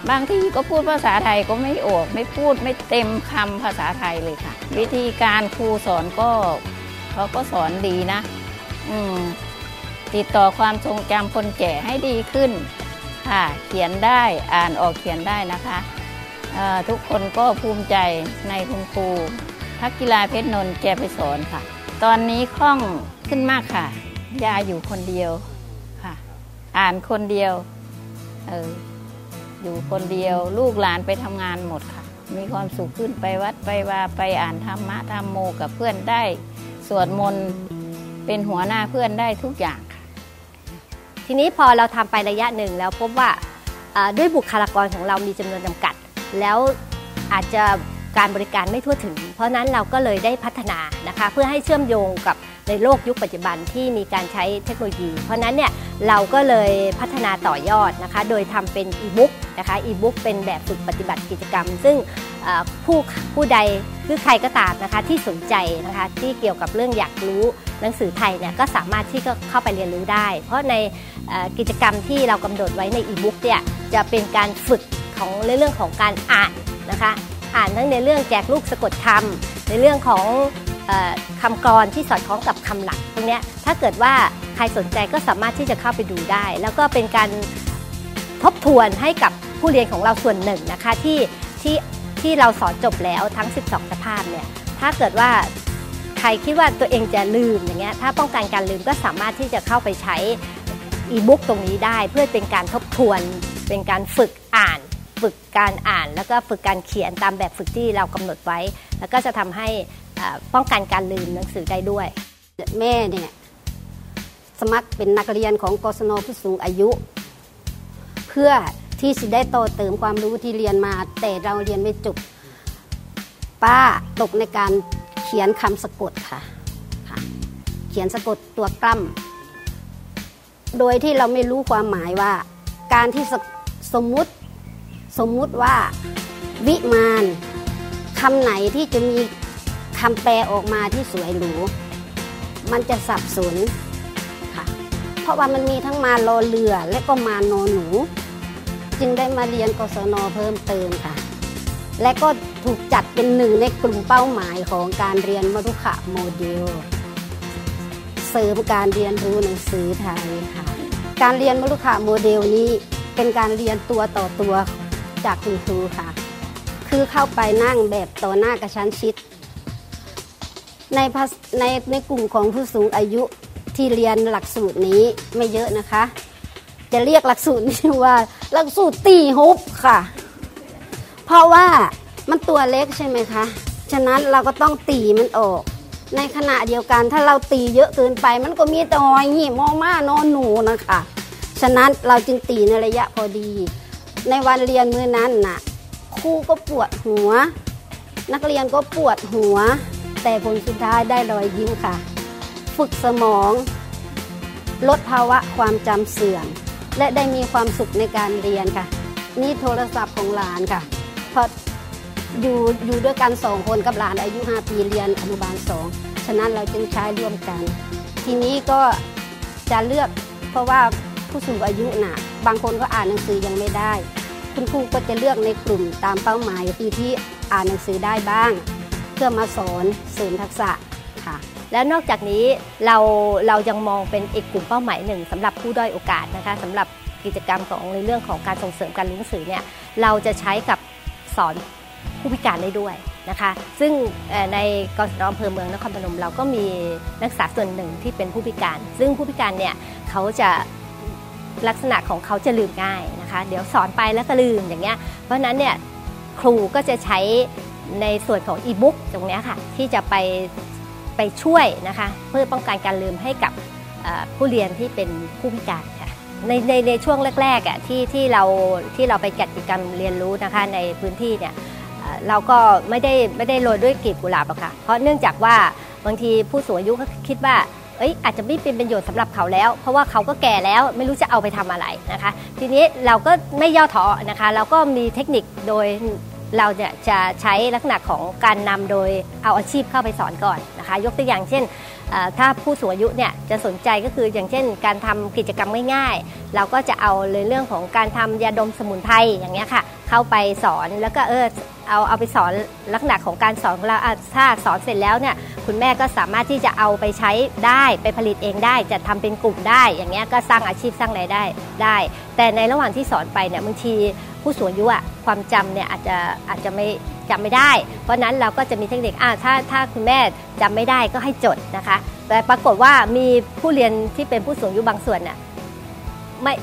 บางทีก็พูดภาษาไทยก็ไม่ออก ไม่พูดไม่เต็มคำภาษาไทยเลยค่ะ วิธีการครูสอนก็เขาก็สอนดีนะ อืมติดต่อความทรงจำคนแก่ให้ดีขึ้นค่ะเขียนได้อ่านออกเขียนได้นะคะทุกคนก็ภูมิใจในคุณครูทักกีฬาเพชรนนท์แกไปสอนค่ะ ตอนนี้คล่องขึ้นมากค่ะ ยาอยู่คนเดียวค่ะ อ่านคนเดียว เออ อยู่คนเดียวลูกหลานไปทำงานหมดค่ะ มีความสุขขึ้นไปวัดไปว่าไปอ่านธรรมะธรรมโมกับเพื่อนได้ สวดมนต์เป็นหัวหน้าเพื่อนได้ทุกอย่างค่ะ ทีนี้พอเราทำไประยะหนึ่งแล้วพบว่าด้วยบุคลากรของเรามีจำนวนจำกัด แล้วอาจจะการบริการไม่ทั่วถึง เพราะนั้นเราก็เลยได้พัฒนานะคะ เพื่อให้เชื่อมโยงกับ ในโลกยุคปัจจุบันที่มีการใช้เทคโนโลยี เพราะนั้นเนี่ยเราก็เลยพัฒนาต่อยอดนะคะ โดยทำเป็นอีบุ๊กนะคะอีบุ๊กเป็นแบบฝึกปฏิบัติกิจกรรม ซึ่งผู้ผู้ใดคือใครก็ตามนะคะที่สนใจนะคะที่เกี่ยวกับเรื่องอยากรู้หนังสือไทยเนี่ยก็สามารถที่จะเข้าไปเรียนรู้ได้ เพราะในกิจกรรมที่เรากำหนดไว้ในอีบุ๊กเนี่ยจะเป็นการฝึกของในเรื่องของการอ่านนะคะอ่านทั้งในเรื่องแจกลูกสะกดคำในเรื่องของ คำกรที่สอดคล้องกับคำหลักตรงนี้ถ้าเกิดว่าใครสนใจก็สามารถที่จะเข้าไปดูได้ แล้วก็เป็นการทบทวนให้กับผู้เรียนของเราส่วนหนึ่งนะคะที่ที่ที่เราสอนจบแล้วทั้ง 12 สภาพเนี่ยถ้าเกิดว่าใครคิดว่าตัวเองจะลืมอย่างเงี้ยถ้าป้องกันการลืมก็สามารถที่จะเข้าไปใช้อีบุ๊กตรงนี้ได้ เพื่อเป็นการทบทวน เป็นการฝึกอ่าน ฝึกการอ่าน แล้วก็ฝึกการเขียนตามแบบฝึกที่เรากำหนดไว้ แล้วก็จะทำให้ ป้องกันการลืมหนังสือได้ด้วย แม่เนี่ยสมัครเป็นนักเรียนของกศนผู้สูงอายุ เพื่อที่สิได้โตเติมความรู้ที่เรียนมา แต่เราเรียนไม่จบป้าตกในการเขียนคำสะกดค่ะคะเขียนสะกดตัวกล้ำโดยที่เราไม่รู้ความหมายว่า การที่สมมุติสมมุติว่าวิมานคำไหนที่จะมี คำแปลออกมาที่สวยหรู มันจะสับสนค่ะ เพราะว่ามันมีทั้งมาโลเรือและก็มาโนหนู จึงได้มาเรียนกศนเพิ่มเติมค่ะ และก็ถูกจัดเป็นหนึ่งในกลุ่มเป้าหมายของการเรียนมรุขะโมเดล เสริมการเรียนรู้หนังสือไทยค่ะ การเรียนมรุขะโมเดลนี้เป็นการเรียนตัวต่อตัวจากคุณครูค่ะ คือเข้าไปนั่งแบบต่อหน้ากระชั้นชิด ในในในกลุ่มของผู้สูงอายุที่เรียนหลักสูตรนี้ไม่เยอะนะคะ จะเรียกหลักสูตรนี้ว่าหลักสูตรตีฮุบค่ะ เพราะว่ามันตัวเล็กใช่ไหมคะ ฉะนั้นเราก็ต้องตีมันออก ในขณะเดียวกันถ้าเราตีเยอะเกินไป มันก็มีแต่หอยหี่มอม่านอนหนูนะคะ ฉะนั้นเราจึงตีในระยะพอดี ในวันเรียนมื้อนั้นน่ะครูก็ปวดหัว นักเรียนก็ปวดหัว แต่ผลสุดท้ายได้รอยยิ้มค่ะ ฝึกสมอง ลดภาวะความจำเสื่อม และได้มีความสุขในการเรียนค่ะ นี่โทรศัพท์ของหลานค่ะเพราะอยู่อยู่ด้วยกันสองคนกับหลานอายุ 5 ปีเรียนอนุบาลสองฉะนั้นเราจึงใช้ร่วมกัน ทีนี้ก็จะเลือกเพราะว่าผู้สูงอายุน่ะ บางคนก็อ่านหนังสือยังไม่ได้ คุณครูก็จะเลือกในกลุ่มตามเป้าหมายคือที่อ่านหนังสือได้บ้าง พื่อมาสอนเสริมทักษะค่ะ แล้วนอกจากนี้เราเรายังมองเป็นอีกกลุ่มเป้าหมายหนึ่งสำหรับผู้ด้อยโอกาสนะคะสำหรับกิจกรรมของในเรื่องของการส่งเสริมการเรียนหนังสือเนี่ยเราจะใช้กับสอนผู้พิการได้ด้วยนะคะ ซึ่งในกศนอำเภอเมืองนครพนมเราก็มีนักศึกษาส่วนหนึ่งที่เป็นผู้พิการ ซึ่งผู้พิการเนี่ยเขาจะลักษณะของเขาจะลืมง่ายนะคะ เดี๋ยวสอนไปแล้วก็ลืมอย่างเงี้ยเพราะฉะนั้นเนี่ยครูก็จะใช้ ในส่วนของอีบุ๊กตรงนี้ค่ะที่จะไปไปช่วยนะคะเพื่อป้องกันการลืมให้กับผู้เรียนที่เป็นผู้พิการค่ะในในในช่วงแรกๆอะที่ที่เราที่เราไปจัดกิจกรรมเรียนรู้นะคะในพื้นที่เนี่ยเราก็ไม่ได้ไม่ได้โรยด้วยกลีบกุหลาบหรอกค่ะเพราะเนื่องจากว่าบางทีผู้สูงอายุก็คิดว่าเอ้ยอาจจะไม่เป็นประโยชน์สำหรับเขาแล้ว เพราะว่าเขาก็แก่แล้วไม่รู้จะเอาไปทำอะไรนะคะ ทีนี้เราก็ไม่ย่อท้อนะคะ เราก็มีเทคนิคโดย เราจะใช้ลักษณะของการนำโดยเอาอาชีพเข้าไปสอนก่อนนะคะ ยกตัวอย่างเช่น ถ้าผู้สูงอายุเนี่ยจะสนใจก็คืออย่างเช่น การทำกิจกรรมง่ายๆ เราก็จะเอาเลยเรื่องของการทำยาดมสมุนไพรอย่างเงี้ยค่ะ เข้าไปสอนแล้วก็เออเอาเอาไปสอนลักษณะของการสอนของเราถ้าสอนเสร็จแล้วเนี่ยคุณแม่ก็สามารถที่จะเอาไปใช้ได้ไปผลิตเองได้ จะทำเป็นกลุ่มได้ อย่างเงี้ยก็สร้างอาชีพสร้างรายได้ได้ แต่ในระหว่างที่สอนไปเนี่ยบางทีผู้สูงอายุอะความจำเนี่ยอาจจะอาจจะไม่ จำไม่ได้ เพราะนั้นเราก็จะมีเทคนิคอ่าถ้าถ้าคุณแม่จำไม่ได้ก็ให้จดนะคะ แต่ปรากฏว่ามีผู้เรียนที่เป็นผู้สูงอายุบางส่วนน่ะไม่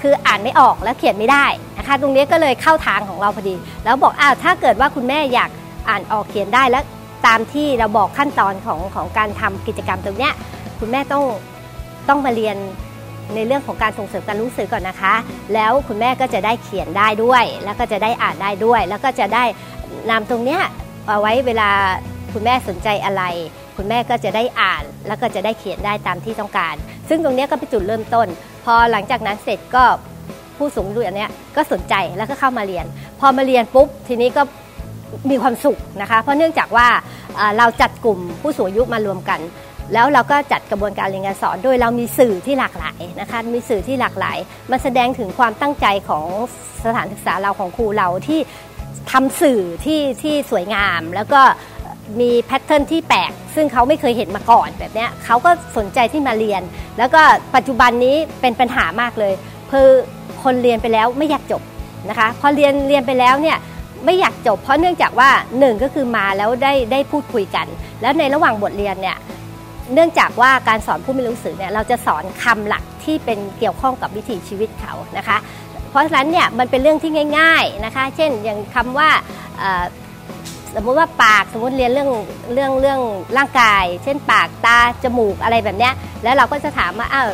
คืออ่านไม่ออกแล้วเขียนไม่ได้นะคะตรงนี้ก็เลยเข้าทางของเราพอดี แล้วบอกอ้าวถ้าเกิดว่าคุณแม่อยากอ่านออกเขียนได้แล้วตามที่เราบอกขั้นตอนของของการทำกิจกรรมตรงเนี้ยคุณแม่ต้องต้องมาเรียน ในเรื่องของการส่งเสริมการรู้สึกก่อนนะคะ แล้วคุณแม่ก็จะได้เขียนได้ด้วย แล้วก็จะได้อ่านได้ด้วย แล้วก็จะได้นำตรงเนี้ยเอาไว้เวลาคุณแม่สนใจอะไร คุณแม่ก็จะได้อ่าน แล้วก็จะได้เขียนได้ตามที่ต้องการ ซึ่งตรงนี้ก็เป็นจุดเริ่มต้น พอหลังจากนั้นเสร็จก็ผู้สูงอายุอันเนี้ยก็สนใจแล้วก็เข้ามาเรียน พอมาเรียนปุ๊บทีนี้ก็มีความสุขนะคะ เพราะเนื่องจากว่าเราจัดกลุ่มผู้สูงอายุมารวมกัน แล้วเราก็จัดกระบวนการเรียนการสอนโดยเรามีสื่อที่หลากหลายนะคะมีสื่อที่หลากหลาย มันแสดงถึงความตั้งใจของสถานศึกษาเราของครูเราที่ทำสื่อที่ที่สวยงาม แล้วก็มีแพทเทิร์นที่แปลก ซึ่งเขาไม่เคยเห็นมาก่อนแบบนี้เขาก็สนใจที่มาเรียน แล้วก็ปัจจุบันนี้เป็นปัญหามากเลยคือคนเรียนไปแล้วไม่อยากจบนะคะพอเรียนเรียนไปแล้วเนี่ยไม่อยากจบเพราะเนื่องจากว่าหนึ่งก็คือมาแล้วได้ได้พูดคุยกัน แล้วในระหว่างบทเรียนเนี่ย เนื่องจากว่าการสอนผู้ไม่รู้สื่อเนี่ยเราจะสอนคำหลักที่เป็นเกี่ยวข้องกับวิถีชีวิตเขานะคะ เพราะฉะนั้นเนี่ยมันเป็นเรื่องที่ง่าย ๆนะคะ เช่นอย่างคำว่าสมมุติว่าปากสมมติเรียนเรื่องเรื่องเรื่องร่างกาย เช่นปากตาจมูกอะไรแบบเนี้ยแล้วเราก็จะถามว่าอ้าว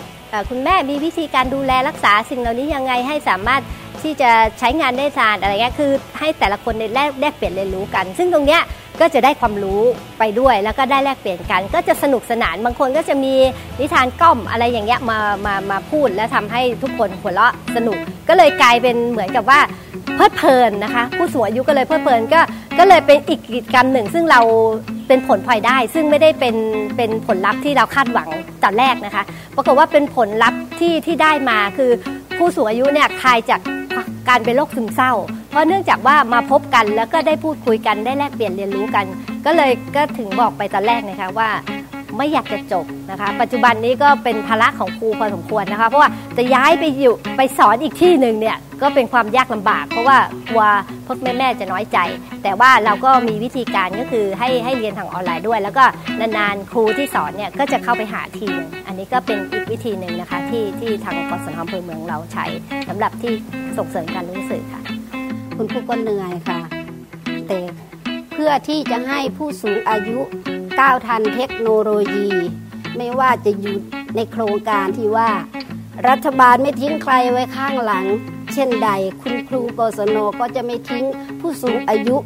คุณแม่มีวิธีการดูแลรักษาสิ่งเหล่านี้ยังไงให้สามารถ ที่จะใช้งานได้ทานอะไรเงี้ยคือให้แต่ละคนได้แลกแลกเปลี่ยนเรียนรู้กัน ซึ่งตรงเนี้ยก็จะได้ความรู้ไปด้วยแล้วก็ได้แลกเปลี่ยนกัน ก็จะสนุกสนานบางคนก็จะมีนิทานก้อมอะไรอย่างเงี้ยมามามาพูดแล้วทำให้ทุกคนหัวเราะสนุก ก็เลยกลายเป็นเหมือนกับว่าเพลิดเพลินนะคะ ผู้สูงอายุก็เลยเพลิดเพลินก็ก็เลยเป็นอีกกิจกรรมหนึ่ง ซึ่งเราเป็นผลพลอยได้ ซึ่งไม่ได้เป็นเป็นผลลัพธ์ที่เราคาดหวังตอนแรกนะคะปรากฏว่าเป็นผลลัพธ์ที่ที่ได้มาคือผู้สูงอายุเนี่ยคลายจาก การเป็นโรคซึมเศร้า เพราะเนื่องจากว่ามาพบกันแล้วก็ได้พูดคุยกันได้แลกเปลี่ยนเรียนรู้กัน ก็เลยก็ถึงบอกไปตอนแรกนะคะว่า ไม่อยากจะจบนะคะ ปัจจุบันนี้ก็เป็นภาระของครูพอสมควรนะคะ เพราะว่าจะย้ายไปอยู่ไปสอนอีกที่หนึ่งเนี่ยก็เป็นความยากลำบาก เพราะว่ากลัวพวกแม่ๆจะน้อยใจ แต่ว่าเราก็มีวิธีการก็คือให้ให้เรียนทางออนไลน์ด้วย แล้วก็นานๆครูที่สอนเนี่ยก็จะเข้าไปหาทีนึงอันนี้ก็เป็นอีกวิธีหนึ่งนะคะที่ที่ทางกศนอำเภอเมืองเราใช้สำหรับที่ส่งเสริมการรู้สื่อค่ะ คุณครูก็เหนื่อยค่ะแต่เพื่อที่จะให้ผู้สูงอายุ ก้าวทันเทคโนโลยี ไม่ว่าจะอยู่ในโครงการที่ว่า รัฐบาลไม่ทิ้งใครไว้ข้างหลัง เช่นใดคุณครูกศนก็จะไม่ทิ้งผู้สูงอายุ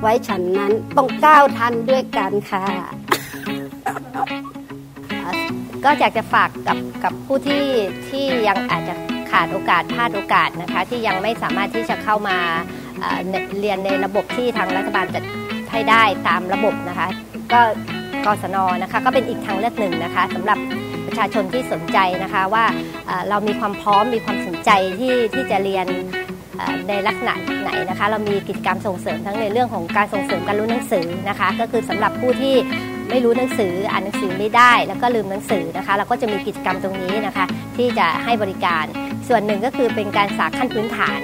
ไว้ฉันนั้นต้องก้าวทันด้วยกันค่ะก็อยากจะฝากกับกับผู้ที่ที่ยังอาจจะขาดโอกาสพลาดโอกาสนะคะ ที่ยังไม่สามารถที่จะเข้ามาเรียนในระบบที่ทางรัฐบาลจัดให้ได้ตามระบบนะคะ ก็กศนนะคะก็เป็นอีกทางเลือกหนึ่งนะคะสำหรับประชาชนที่สนใจนะคะว่าเรามีความพร้อมมีความสนใจที่ที่จะเรียนในลักษณะไหนนะคะ เรามีกิจกรรมส่งเสริมทั้งในเรื่องของการส่งเสริมการรู้หนังสือนะคะ ก็คือสำหรับผู้ที่ไม่รู้หนังสืออ่านหนังสือไม่ได้ แล้วก็ลืมหนังสือนะคะ เราก็จะมีกิจกรรมตรงนี้นะคะ ที่จะให้บริการส่วนหนึ่งก็คือเป็นการสาขั้นพื้นฐาน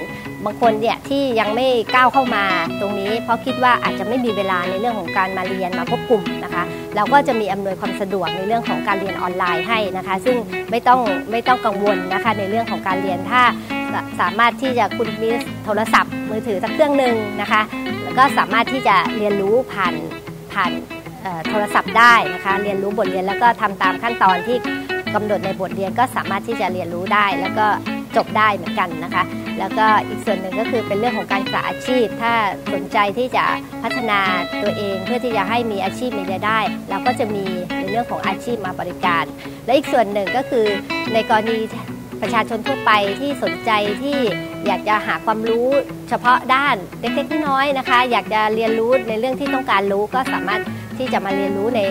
บางคนเนี่ยที่ยังไม่ก้าวเข้ามาตรงนี้ เพราะคิดว่าอาจจะไม่มีเวลาในเรื่องของการมาเรียนมาพบกลุ่มนะคะเราก็จะมีอำนวยความสะดวกในเรื่องของการเรียนออนไลน์ให้นะคะ ซึ่งไม่ต้องไม่ต้องกังวลนะคะในเรื่องของการเรียนถ้าสามารถที่จะคุณมีโทรศัพท์ มือถือสักเครื่องหนึ่งนะคะ แล้วก็สามารถที่จะเรียนรู้ผ่านผ่านโทรศัพท์ได้นะคะ เรียนรู้บทเรียนแล้วก็ทำตามขั้นตอนที่กำหนดในบทเรียนก็สามารถที่จะเรียนรู้ได้ แล้วก็จบได้เหมือนกันนะคะ แล้วก็อีกส่วนหนึ่งก็คือเป็นเรื่องของการศึกษาอาชีพ ถ้าสนใจที่จะพัฒนาตัวเองเพื่อที่จะให้มีอาชีพมีรายได้เราก็จะมีในเรื่องของอาชีพมาบริการ และอีกส่วนหนึ่งก็คือในกรณีประชาชนทั่วไปที่สนใจที่อยากจะหาความรู้เฉพาะด้านเล็กๆน้อยๆนะคะ อยากจะเรียนรู้ในเรื่องที่ต้องการรู้ก็สามารถที่จะมาเรียนรู้ใน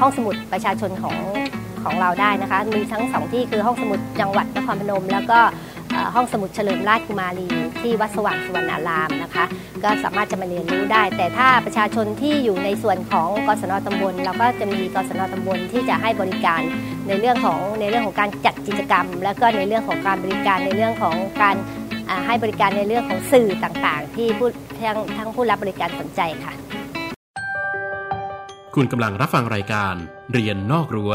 ห้องสมุดประชาชนของของเราได้นะคะ มีทั้งสองที่คือห้องสมุดจังหวัดนครพนม แล้วก็ ห้องสมุดเฉลิมราชกุมารีที่วัดสว่างสุวรรณารามนะคะ ก็สามารถจะมาเรียนรู้ได้ แต่ถ้าประชาชนที่อยู่ในส่วนของกศนตำบลเราก็จะมีกศนตำบลที่จะให้บริการในเรื่องของในเรื่องของการจัดกิจกรรม แล้วก็ในเรื่องของการบริการในเรื่องของการให้บริการในเรื่องของสื่อต่างๆ ที่ผู้ทั้งทั้งผู้รับบริการสนใจค่ะ คุณกำลังรับฟังรายการเรียนนอกรั้ว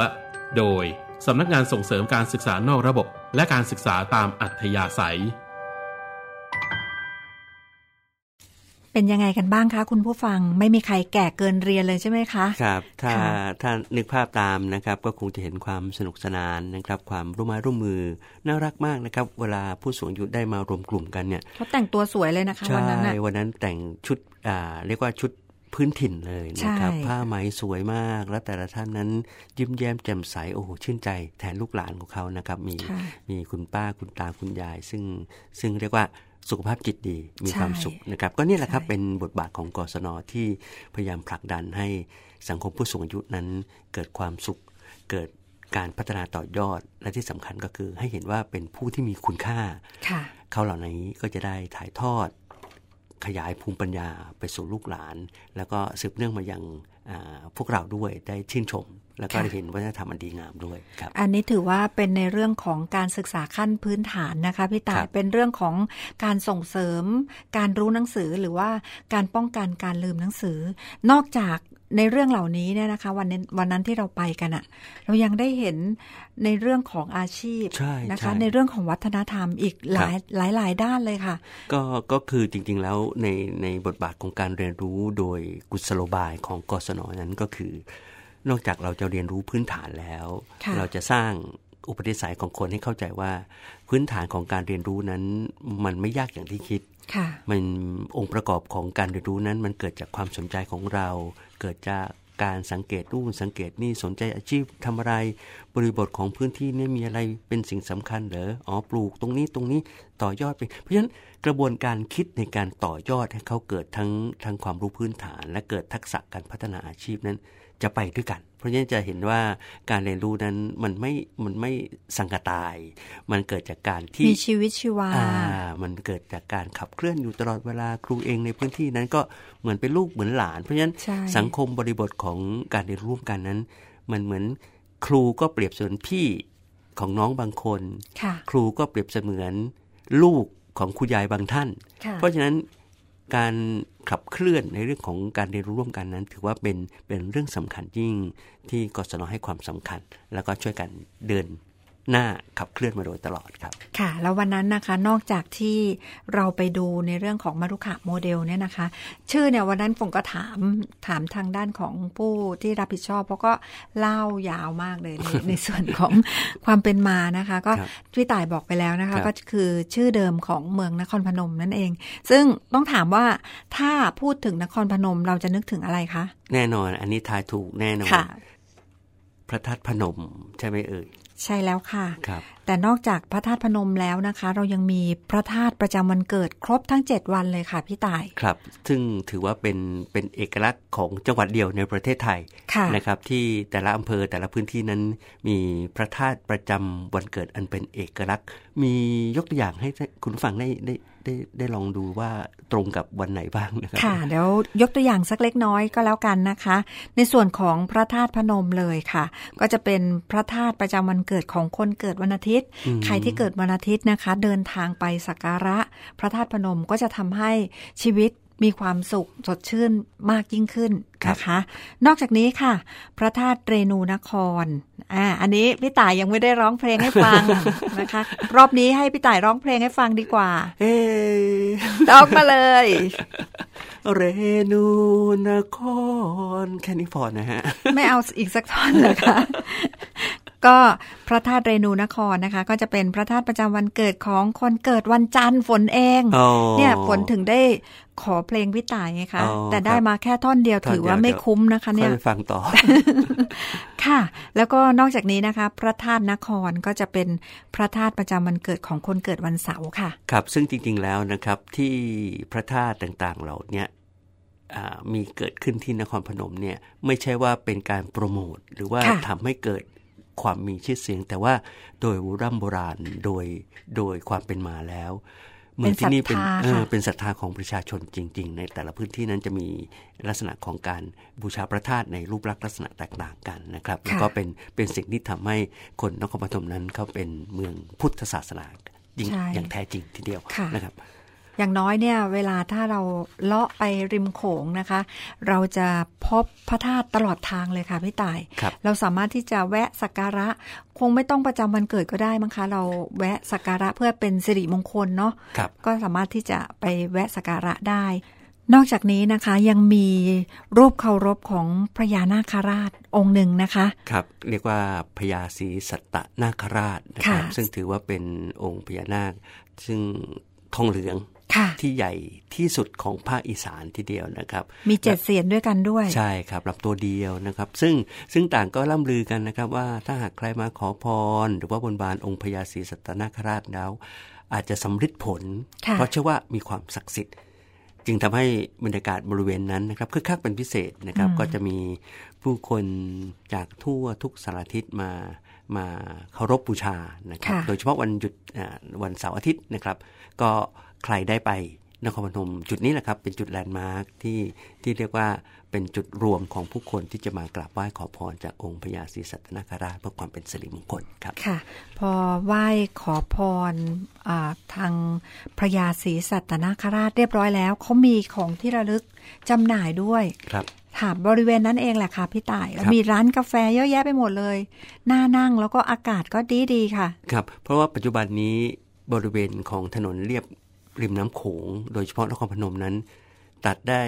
โดย สำนักงานส่งเสริมการศึกษานอกระบบ และการศึกษาตามอัธยาศัย เป็นยังไงกันบ้างคะคุณผู้ฟังไม่มีใครแก่เกินเรียนเลยใช่ไหมคะครับ ถ้าค่ะถ้านึกภาพตามนะครับ ก็คงจะเห็นความสนุกสนานนะครับ ความร่วมไม้ร่วมมือน่ารักมากนะครับ เวลาผู้สูงอายุได้มารวมกลุ่มกันเนี่ยเขาแต่งตัวสวยเลยนะคะใช่วันนั้นน่ะวันนั้นแต่งชุดอ่าเรียกว่าชุด พื้นถิ่นเลยนะครับใช่ผ้าไหมสวยมาก แล้วแต่ละท่านนั้น ยิ้มแย้มแจ่มใสโอ้โหชื่นใจแทนลูกหลานของเขานะครับ มีค่ะมีคุณป้าคุณตาคุณยาย ซึ่งซึ่งเรียกว่าสุขภาพจิตดีมีใช่ความสุขนะครับ ก็นี่แหละครับใช่เป็นบทบาทของกศนที่พยายามผลักดันให้สังคมผู้สูงอายุนั้นเกิดความสุขเกิดการพัฒนาต่อยอดและที่สำคัญก็คือให้เห็นว่าเป็นผู้ที่มีคุณค่าค่ะเขาเหล่านี้ก็จะได้ถ่ายทอด ขยายภูมิปัญญาไปสู่ลูกหลาน แล้วก็สืบเนื่องมายังอ่าพวกเราด้วยได้ชื่นชม แล้วก็ค่ะได้เห็นวัฒนธรรมอันดีงามด้วยครับ อันนี้ถือว่าเป็นในเรื่องของการศึกษาขั้นพื้นฐานนะคะพี่ตาคยรับเป็นเรื่องของการส่งเสริม การรู้หนังสือหรือว่าการป้องกันการลืมหนังสือ นอกจาก ในเรื่องเหล่านี้เนี่ยนะคะ วันนั้นวันนั้นที่เราไปกันอะเรายังได้เห็นในเรื่องของอาชีพใช่นะคะใช่ในเรื่องของวัฒนธรรมอีกหลายหลายหลายด้านเลยค่ะ ก็ก็คือจริงๆแล้วในในบทบาทของการเรียนรู้โดยกุศโลบายของกศนนั้นก็คือ นอกจากเราจะเรียนรู้พื้นฐานแล้วค่ะเราจะสร้างอุปนิสัยของคนให้เข้าใจว่า พื้นฐานของการเรียนรู้นั้น มันไม่ยากอย่างที่คิดมันองค์ประกอบของการเรียนรู้นั้นมันเกิดจากความสนใจของเรา เกิดจากการสังเกตรูนสังเกตนี่สนใจอาชีพทำอะไร บริบทของพื้นที่นี่มีอะไรเป็นสิ่งสำคัญเหรออ๋อปลูกตรงนี้ตรงนี้ต่อยอดไป เพราะฉะนั้นกระบวนการคิดในการต่อยอดให้เขาเกิดทั้งทั้งความรู้พื้นฐาน และเกิดทักษะการพัฒนาอาชีพนั้นจะไปด้วยกัน ราะฉะนั้นจะเห็นว่าการเรียนรู้นั้นมันไม่มันไม่สังกตาย มันเกิดจากการที่มีชีวิตชีวาอ่ามันเกิดจากการขับเคลื่อนอยู่ตลอดเวลาครูเองในพื้นที่นั้นก็เหมือนเป็นลูกเหมือนหลาน เพราะฉะนั้นสังคมบริบทของการเรียนรู้กันนั้น มันเหมือนครูก็เปรียบเสมือนพี่ของน้องบางคน ครูก็เปรียบเสมือนลูกของคุณยายบางท่าน เพราะฉะนั้น การขับเคลื่อนในเรื่องของการเรียนรู้ร่วมกันนั้น ถือว่าเป็นเป็นเรื่องสำคัญยิ่งที่กศนให้ความสำคัญ แล้วก็ช่วยกันเดิน หน้าขับเคลื่อนมาโดยตลอดครับ ค่ะ แล้ววันนั้นนะคะนอกจากที่เราไปดูในเรื่องของมารุขะโมเดลเนี่ยนะคะ ชื่อเนี่ยวันนั้นผมก็ถามถามทางด้านของผู้ที่รับผิดชอบเพราะก็เล่ายาวมากเลยในในส่วนของความเป็นมานะคะ ก็พี่ต่ายบอกไปแล้วนะคะ ก็คือชื่อเดิมของเมืองนครพนมนั่นเอง ซึ่งต้องถามว่าถ้าพูดถึงนครพนมเราจะนึกถึงอะไรคะแน่นอน อันนี้ทายถูกแน่นอนพระธาตุพนมใช่ไหมเอ่ย ใช่แล้วค่ะครับ แต่นอกจากพระธาตุพนมแล้วนะคะ เรายังมีพระธาตุประจำวันเกิดครบทั้ง 7 วันเลยค่ะพี่ต่าย ครับ ซึ่งถือว่าเป็นเป็นเอกลักษณ์ของจังหวัดเดียวในประเทศไทยนะครับ ที่แต่ละอำเภอแต่ละพื้นที่นั้น มีพระธาตุประจำวันเกิดอันเป็นเอกลักษณ์ มียกตัวอย่างให้คุณฟังได้ได้ได้ได้ลองดูว่าตรงกับวันไหนบ้างนะครับค่ะเดี๋ยวยกตัวอย่างสักเล็กน้อยก็แล้วกันนะคะ ในส่วนของพระธาตุพนมเลยค่ะ ก็จะเป็นพระธาตุประจำวันเกิดของคนเกิดวันอาทิตย์ใครที่เกิดวันอาทิตย์นะคะ เดินทางไปสักการะ พระธาตุพนมก็จะทำให้ชีวิตมีความสุขสดชื่นมากยิ่งขึ้นนะคะ นอกจากนี้ค่ะ พระธาตุเรนูนครอ่าอันนี้พี่ต่ายยังไม่ได้ร้องเพลงให้ฟังนะคะ รอบนี้ให้พี่ต่ายร้องเพลงให้ฟังดีกว่าเฮ้ร้องมาเลย เรนูนครแค่นี้พอนะฮะ ไม่เอาอีกสักท่อนเลยค่ะ ก็พระธาตุเรนูนครนะคะ ก็จะเป็นพระธาตุประจำวันเกิดของคนเกิดวันจันทร์ฝนเองเนี่ยฝนถึงได้ขอเพลงวิตายไงคะ แต่ได้มาแค่ท่อนเดียวถือว่าไม่คุ้มนะคะเนี่ยฟังต่อ ค่ะ แล้วก็นอกจากนี้นะคะ พระธาตุนครก็จะเป็นพระธาตุประจำวันเกิดของคนเกิดวันเสาร์ค่ะ ครับ ซึ่งจริง ๆแล้วนะครับที่พระธาตุต่างๆเหล่านี้มีเกิดขึ้นที่นครพนมเนี่ยไม่ใช่ว่าเป็นการโปรโมทหรือว่าทำให้เกิด ความมีชื่อเสียง แต่ว่าโดยร่ำโบราณโดยโดยความเป็นมาแล้วเมืองที่นี่เป็นเออเป็นศรัทธาของประชาชนจริง ๆ ในแต่ละพื้นที่นั้นจะมีลักษณะของการบูชาพระธาตุในรูปลักษณ์ลักษณะแตกต่างกันนะครับ แล้วก็เป็นเป็นสิ่งที่ทำให้คนนครปฐมนั้นเขาเป็นเมืองพุทธศาสนาอย่างแท้จริงทีเดียวนะครับ อย่างน้อยเนี่ยเวลาถ้าเราเลาะไปริมโขงนะคะ เราจะพบพระธาตุตลอดทางเลยค่ะพี่ต่ายรเราสามารถที่จะแวะสักการะคงไม่ต้องประจำวันเกิดก็ได้มั้งคะ เราแวะสักการะเพื่อเป็นสิริมงคลเนาะก็สามารถที่จะไปแวะสักการะได้นอกจากนี้นะคะยังมีรูปเคารพของพระยานาคราชองค์หนึ่งนะคะ ครับ เรียกว่าพญาศรีสัตตนาคราชนะครับ ซึ่งถือว่าเป็นองค์พญานาค ซึ่งทองเหลือง ที่ใหญ่ที่สุดของภาคอีสานทีเดียวนะครับ มีเจ็ดเสียนด้วยกันด้วย ใช่ครับลำตัวเดียวนะครับ ซึ่งซึ่งต่างก็ล่ำลือกันนะครับ ว่าถ้าหากใครมาขอพร หรือว่าบนบานองค์พญาศรีสัตนาคราชแล้ว อาจจะสำฤทธิ์ผล เพราะเชื่อว่ามีความศักดิ์สิทธิ์จึงทำให้บรรยากาศบริเวณนั้นนะครับคึกคักเป็นพิเศษนะครับก็จะมีผู้คนจากทั่วทุกสารทิศมามาเคารพบูชานะครับ โดยเฉพาะวันหยุดวันเสาร์อาทิตย์นะครับ ก็ ใครได้ไปนครพนมจุดนี้แหละครับเป็นจุดแลนด์มาร์คที่ที่เรียกว่าเป็นจุดรวมของผู้คนที่จะมากราบไหว้ขอพรจากองค์พญาศรีสัตนคราชเพื่อความเป็นสิริมงคลครับค่ะ พอไหว้ขอพรทางพระยาศรีสัตนคราชเรียบร้อยแล้วเขามีของที่ระลึกจำหน่ายด้วยครับถามบริเวณนั้นเองแหละค่ะพี่ต่าย มีร้านกาแฟเยอะแยะไปหมดเลยน่านั่งแล้วก็อากาศก็ดีดีค่ะ ครับ เพราะว่าปัจจุบันนี้บริเวณของถนนเรียบ ริมน้ำโขง โดยเฉพาะนครพนมนั้น ตัดได้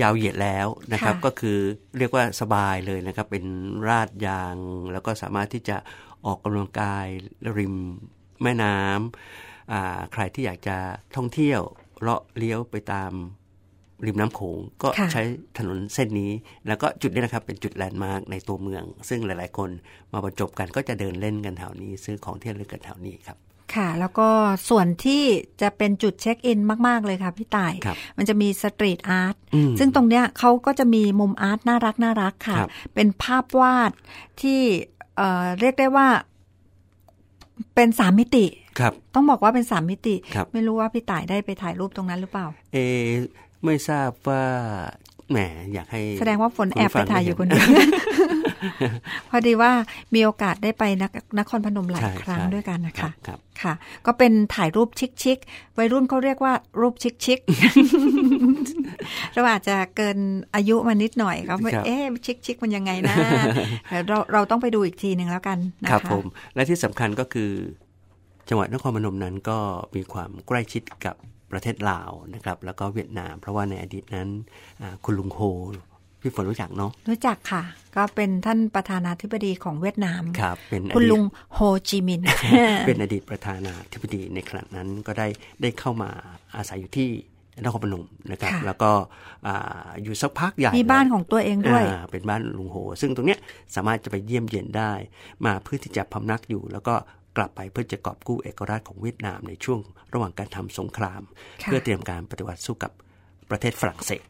ยาวเหยียดแล้วนะครับ ก็คือเรียกว่าสบายเลยนะครับ เป็นราดยาง แล้วก็สามารถที่จะออกกำลังกายริมแม่น้ำใครที่อยากจะท่องเที่ยวเลาะเลี้ยวไปตามริมน้ำโขงก็ใช้ถนนเส้นนี้ แล้วก็จุดนี้นะครับเป็นจุดแลนด์มาร์กในตัวเมือง ซึ่งหลาย ๆ คนมาบรรจบกันก็จะเดินเล่นกันแถวนี้ ซื้อของที่ระลึกกันแถวนี้ครับ ค่ะ แล้วก็ส่วนที่จะเป็นจุดเช็คอินมาก ๆ เลยค่ะพี่ต่าย มันจะมี street art ซึ่งตรงเนี้ยเขาก็จะมีมุม art น่ารักน่ารักค่ะ เป็นภาพวาดที่เเรียกได้ว่าเป็นสามมิติครับต้องบอกว่าเป็นสามมิติ ไม่รู้ว่าพี่ต่ายได้ไปถ่ายรูปตรงนั้นหรือเปล่า เอ ไม่ทราบว่า แหมอยากให้ แสดงว่าฝนแอบไปถ่ายอยู่คนเดียวพอดีว่ามีโอกาสได้ไปนครพนมหลายครั้งด้วยกันนะคะค่ะ ก็เป็นถ่ายรูปชิคๆวัยรุ่นเขาเรียกว่ารูปชิคๆเราอาจจะเกินอายุมานิดหน่อยครับเอ๊ะชิคๆมันยังไงนะเราเราต้องไปดูอีกทีหนึ่งแล้วกันนะคะครับผมและที่สำคัญก็คือ จังหวัดนครพนมนั้นก็มีความใกล้ชิดกับ ประเทศลาวนะครับแล้วก็เวียดนาม เพราะว่าในอดีตนั้นคุณลุงโฮพี่ฝนรู้จักเนาะรู้จักค่ะ ก็เป็นท่านประธานาธิบดีของเวียดนามครับเป็นคุณลุงโฮจิมินเป็นอดีตประธานาธิบดีในขณะนั้นก็ได้ได้เข้ามาอาศัยอยู่ที่นครพนมนะครับ แล้วก็อยู่สักพักใหญ่มีบ้านของตัวเองด้วย เป็นบ้านลุงโฮซึ่งตรงเนี้ยสามารถจะไปเยี่ยมเยียนได้ มาเพื่อที่จะพำนักอยู่ แล้วก็ กลับไปเพื่อจะกอบกู้เอกราชของเวียดนามในช่วงระหว่างการทำสงคราม เพื่อเตรียมการปฏิวัติสู้กับประเทศฝรั่งเศส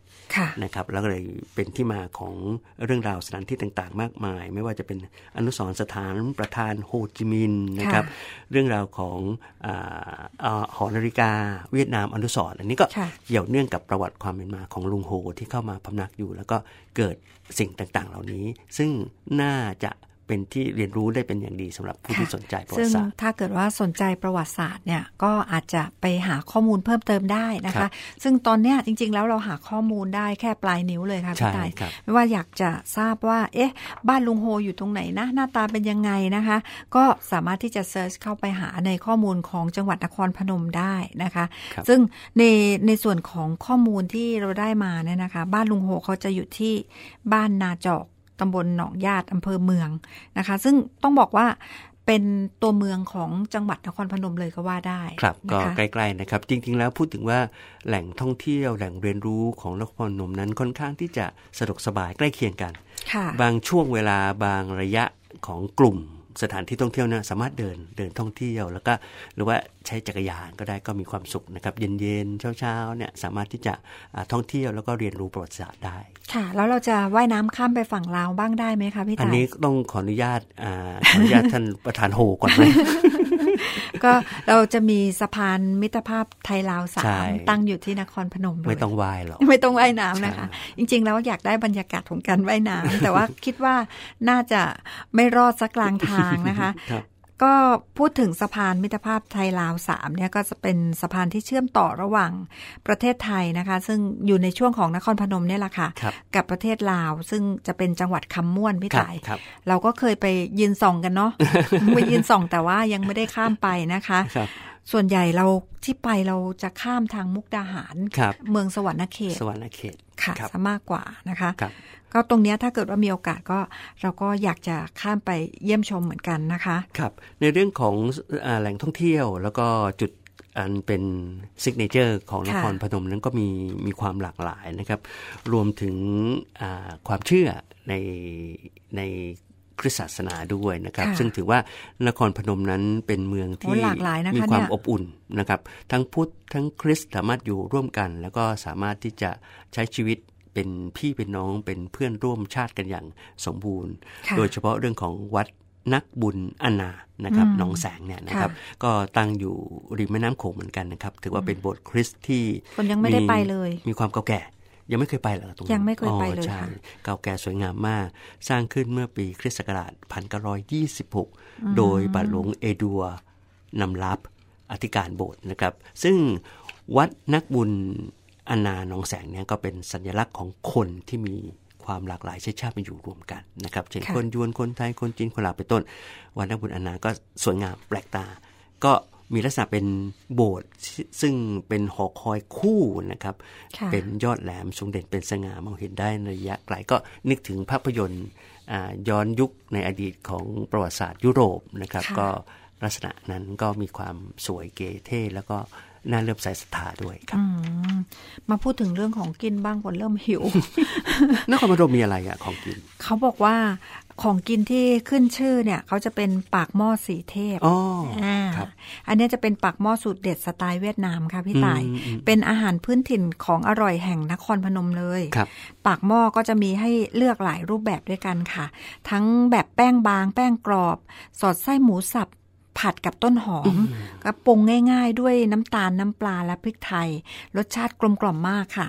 นะครับแล้วก็เลยเป็นที่มาของเรื่องราวสถานที่ต่างๆ มากมาย ไม่ว่าจะเป็นอนุสรสถานประธานโฮจิมินห์นะครับ เรื่องราวของหอนาฬิกา เวียดนามอนุสรอันนี้ก็เกี่ยวเนื่องกับประวัติความเป็นมาของลุงโฮที่เข้ามาพำนักอยู่ แล้วก็เกิดสิ่งต่างๆ เหล่านี้ ซึ่งน่าจะ เป็นที่เรียนรู้ได้เป็นอย่างดีสำหรับผู้ที่สนใจประวัติศาสตร์ถ้าเกิดว่าสนใจประวัติศาสตร์เนี่ยก็อาจจะไปหาข้อมูลเพิ่มเติมได้นะคะ ซึ่งตอนเนี้ยจริง ๆ แล้วเราหาข้อมูลได้แค่ปลายนิ้วเลยค่ะพี่ตายไม่ว่าอยากจะทราบว่า เอ๊ะ บ้านลุงโฮอยู่ตรงไหนนะหน้าตาเป็นยังไงนะคะ ก็สามารถที่จะเซิร์ชเข้าไปหาในข้อมูลของจังหวัดนครพนมได้นะคะซึ่งในในส่วนของข้อมูลที่เราได้มาเนี่ยนะคะ บ้านลุงโฮเขาจะอยู่ที่บ้านนาจอก ตำบลหนองญาติอำเภอเมืองนะคะ ซึ่งต้องบอกว่าเป็นตัวเมืองของจังหวัดนครพนมเลยก็ว่าได้ ครับก็ใกล้ๆนะครับ จริง ๆ แล้วพูดถึงว่าแหล่งท่องเที่ยวแหล่งเรียนรู้ของนครพนมนั้นค่อนข้างที่จะสะดวกสบายใกล้เคียงกัน บางช่วงเวลาบางระยะของกลุ่ม สถานที่ท่องเที่ยวนะสามารถเดินเดินท่องเที่ยว แล้วก็หรือว่าใช้จักรยานก็ได้ก็มีความสุขนะครับ เย็นๆเช้าๆเนี่ยสามารถที่จะท่องเที่ยวแล้วก็เรียนรู้ประวัติศาสตร์ได้ ค่ะ แล้วเราจะว่ายน้ำข้ามไปฝั่งลาวบ้างได้ไหมคะพี่ตาอันนี้ต้องขออนุญาตขออนุญาตท่านประธานโฮก่อนไหม ก็เราจะมีสะพานมิตรภาพไทยลาวสามตั้งอยู่ที่นครพนมไม่ต้องว่ายหรอกไม่ต้องว่ายน้ำนะคะ จริง ๆ แล้วอยากได้บรรยากาศของการว่ายน้ำแต่ว่าคิดว่าน่าจะไม่รอดสักกลางทางนะคะ ก็พูดถึงสะพานมิตรภาพไทยลาวสามเนี่ยก็จะเป็นสะพานที่เชื่อมต่อระหว่างประเทศไทยนะคะ ซึ่งอยู่ในช่วงของนครพนมเนี่ยแหละค่ะ กับประเทศลาวซึ่งจะเป็นจังหวัดคำม่วนพี่ต่ายเราก็เคยไปยืนส่องกันเนาะไปยืนส่องแต่ว่ายังไม่ได้ข้ามไปนะคะ ส่วนใหญ่เราที่ไปเราจะข้ามทางมุกดาหารเมืองสวรรณเขต สวรรณเขตค่ะซะมากกว่านะคะก็ตรงนี้ถ้าเกิดว่ามีโอกาสก็เราก็อยากจะข้ามไปเยี่ยมชมเหมือนกันนะคะครับในเรื่องของแหล่งท่องเที่ยวแล้วก็จุดอันเป็นซิกเนเจอร์ของนครพนมนั้นก็มีมีความหลากหลายนะครับ รวมถึงความเชื่อในใน คริสตศาสนาด้วยนะครับ ซึ่งถือว่านครพนมนั้นเป็นเมืองที่มีความอบอุ่นนะครับ ทั้งพุทธทั้งคริสต์สามารถอยู่ร่วมกัน แล้วก็สามารถที่จะใช้ชีวิตเป็นพี่เป็นน้องเป็นเพื่อนร่วมชาติกันอย่างสมบูรณ์ โดยเฉพาะเรื่องของวัดนักบุญอนา นะครับหนองแสงเนี่ยนะครับ ก็ตั้งอยู่ริมแม่น้ำโขงเหมือนกันนะครับ ถือว่าเป็นโบสถ์คริสต์ที่คนยังไม่ได้ไปเลย มีความเก่าแก่ ยังไม่เคยไปเหรอตรงยังไม่เคยไปเลยค่ะเก่าแก่สวยงามมาก สร้างขึ้นเมื่อปีคริสต์ศักราช1926 โดยบาทหลวงเอดัวนำรับอธิการโบสถ์นะครับ ซึ่งวัดนักบุญอนาหนองแสงเนี่ยก็เป็นสัญลักษณ์ของคนที่มีความหลากหลายชาติชาติมาอยู่รวมกันนะครับเช่นคนยวนคนไทยคนจีนคนลาวเป็นต้น วันนักบุญอนาก็สวยงามแปลกตา ก็ มีลักษณะเป็นโบสถ์ซึ่งเป็นหอคอยคู่นะครับ เป็นยอดแหลมทรงเด่นเป็นสง่ามองเห็นได้ในระยะไกลก็นึกถึงภาพยนตร์ย้อนยุคในอดีตของประวัติศาสตร์ยุโรปนะครับ ก็ลักษณะนั้นก็มีความสวยเก๋เท่แล้วก็น่าเริ่มใส่ศรัทธาด้วยครับมาพูดถึงเรื่องของกินบ้างคนเริ่มหิวนครพนมมีอะไรอะของกิน เขาบอกว่า ของกินที่ขึ้นชื่อเนี่ย เขาจะเป็นปากหม้อสีเทพอ๋อครับอันนี้จะเป็นปากหม้อสูตรเด็ดสไตล์เวียดนามค่ะพี่ต่าย เป็นอาหารพื้นถิ่นของอร่อยแห่งนครพนมเลยปากหม้อก็จะมีให้เลือกหลายรูปแบบด้วยกันค่ะ ทั้งแบบแป้งบาง แป้งกรอบ สอดไส้หมูสับ ผัดกับต้นหอมก็ปรุงง่ายๆ ด้วยน้ำตาลน้ำปลาและพริกไทย รสชาติกลมกล่อมมากค่ะ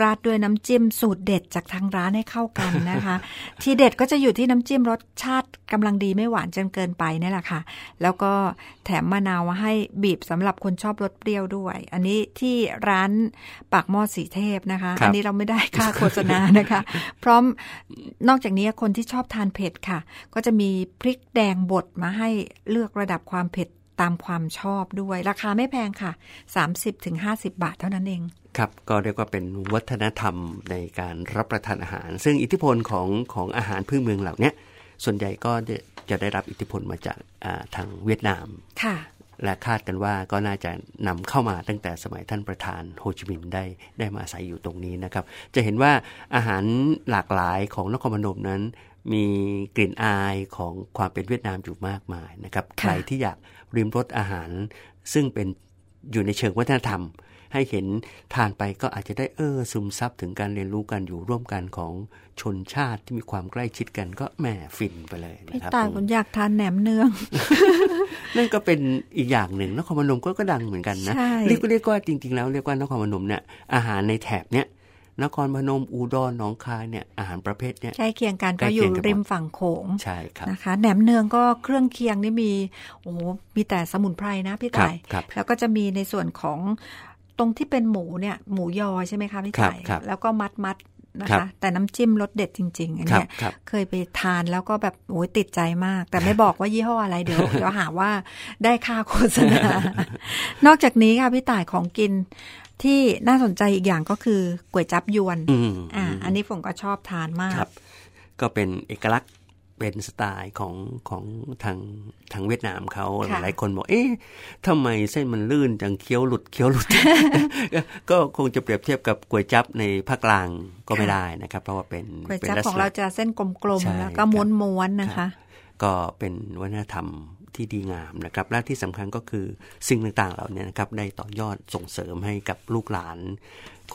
ราดด้วยน้ำจิ้มสูตรเด็ดจากทางร้านให้เข้ากันนะคะ ที่เด็ดก็จะอยู่ที่น้ำจิ้มรสชาติกำลังดีไม่หวานจนเกินไปนี่แหละค่ะ แล้วก็แถมมะนาวมาให้บีบสำหรับคนชอบรสเปรี้ยวด้วย อันนี้ที่ร้านปากหม้อสีเทพนะคะอันนี้เราไม่ได้ค่าโฆษณานะคะ พร้อมนอกจากนี้คนที่ชอบทานเผ็ดค่ะ ก็จะมีพริกแดงบดมาให้เลือกระดับความเผ็ดตามความชอบด้วย ราคาไม่แพงค่ะ 30-50 บาทเท่านั้นเอง ครับ ก็เรียกว่าเป็นวัฒนธรรมในการรับประทานอาหาร ซึ่งอิทธิพลของของอาหารพื้นเมืองเหล่านี้ส่วนใหญ่ก็จะได้รับอิทธิพลมาจากทางเวียดนาม ค่ะ และคาดกันว่าก็น่าจะนำเข้ามาตั้งแต่สมัยท่านประธานโฮจิมินห์ได้ได้มาอาศัยอยู่ตรงนี้นะครับ จะเห็นว่าอาหารหลากหลายของนครพนมนั้น มีกลิ่นอายของความเป็นเวียดนามอยู่มากมายนะครับใครที่อยากริมรสอาหาร ซึ่งเป็นอยู่ในเชิงวัฒนธรรม ให้เห็นทานไปก็อาจจะได้เออซึมซับถึงการเรียนรู้กันอยู่ร่วมกันของชนชาติที่มีความใกล้ชิดกันก็แหมฟินไปเลยนะครับพี่ตายผมอยากทานแหนมเนือง นั่นก็เป็นอีกอย่างหนึ่งนครพนมก็ก็ดังเหมือนกันนะเรียกก็เรียกว่าจริง ๆ แล้วเรียกว่านครพนมเนี่ยอาหารในแถบเนี้ย นครพนมอุดรหนองคายเนี่ยอาหารประเภทเนี้ยใกล้เคียงกันก็อยู่ริมฝั่งโขงใช่ครับนะคะแหนมเนืองก็เครื่องเคียงนี่มีโอ้มีแต่สมุนไพรนะพี่ต่ายแล้วก็จะมีในส่วนของตรงที่เป็นหมูเนี่ยหมูยอใช่ไหมคะพี่ต่ายแล้วก็มัดมัดนะคะแต่น้ำจิ้มรสเด็ดจริงๆอันนี้เคยไปทานแล้วก็แบบโอ้ยติดใจมาก แต่ไม่บอกว่ายี่ห้ออะไรเดี๋ยวเดี๋ยวหาว่าได้ค่าโฆษณา นอกจากนี้ค่ะพี่ต่ายของกิน ที่น่าสนใจอีกอย่างก็คือก๋วยจับยวนอ่าอันนี้ผมก็ชอบทานมากก็เป็นเอกลักษณ์เป็นสไตล์ของของทางทางเวียดนามเขาหลายคนบอก เอ๊ะทำไมเส้นมันลื่นจังเคี้ยวหลุดเคี้ยวหลุด ก็คงจะเปรียบเทียบกับก๋วยจับในภาคกลางก็ไม่ได้นะครับ เพราะว่าเป็นก๋วยจับของเราจะเส้นกลมๆแล้วก็ม้วนๆนะคะ ก็เป็นวัฒนธรรม ที่ดีงามนะครับและที่สำคัญก็คือสิ่งต่างๆเหล่านี้นะครับได้ต่อยอดส่งเสริมให้กับลูกหลาน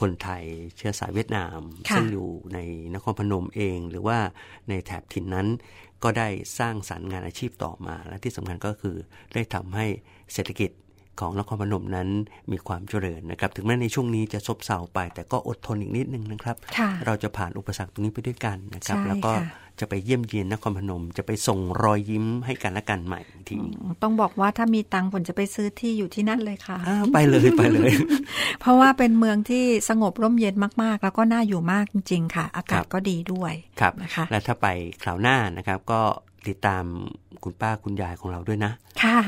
คนไทยเชื้อสายเวียดนาม ซึ่งอยู่ในนครพนมเอง หรือว่าในแถบถิ่นนั้น ก็ได้สร้างสารรค์งานอาชีพต่อมา และที่สำคัญก็คือได้ทำให้เศรษฐกิจ ของนครพนมนั้นมีความเจริญนะครับ ถึงแม้ในช่วงนี้จะซบเซาไป แต่ก็อดทนอีกนิดนึงนะครับ เราจะผ่านอุปสรรคตรงนี้ไปด้วยกันนะครับ แล้วก็จะไปเยี่ยมเยียนนครพนม จะไปส่งรอยยิ้มให้กันและกันใหม่ทีต้องบอกว่าถ้ามีตังค์ผมจะไปซื้อที่อยู่ที่นั่นเลยค่ะไปเลยไปเลย เพราะว่าเป็นเมืองที่สงบร่มเย็นมากๆ แล้วก็น่าอยู่มากจริง ๆ ค่ะ อากาศก็ดีด้วยครับนะคะ และถ้าไปคราวหน้านะครับก็ ติดตามคุณป้าคุณยายของเราด้วยนะ ค่ะ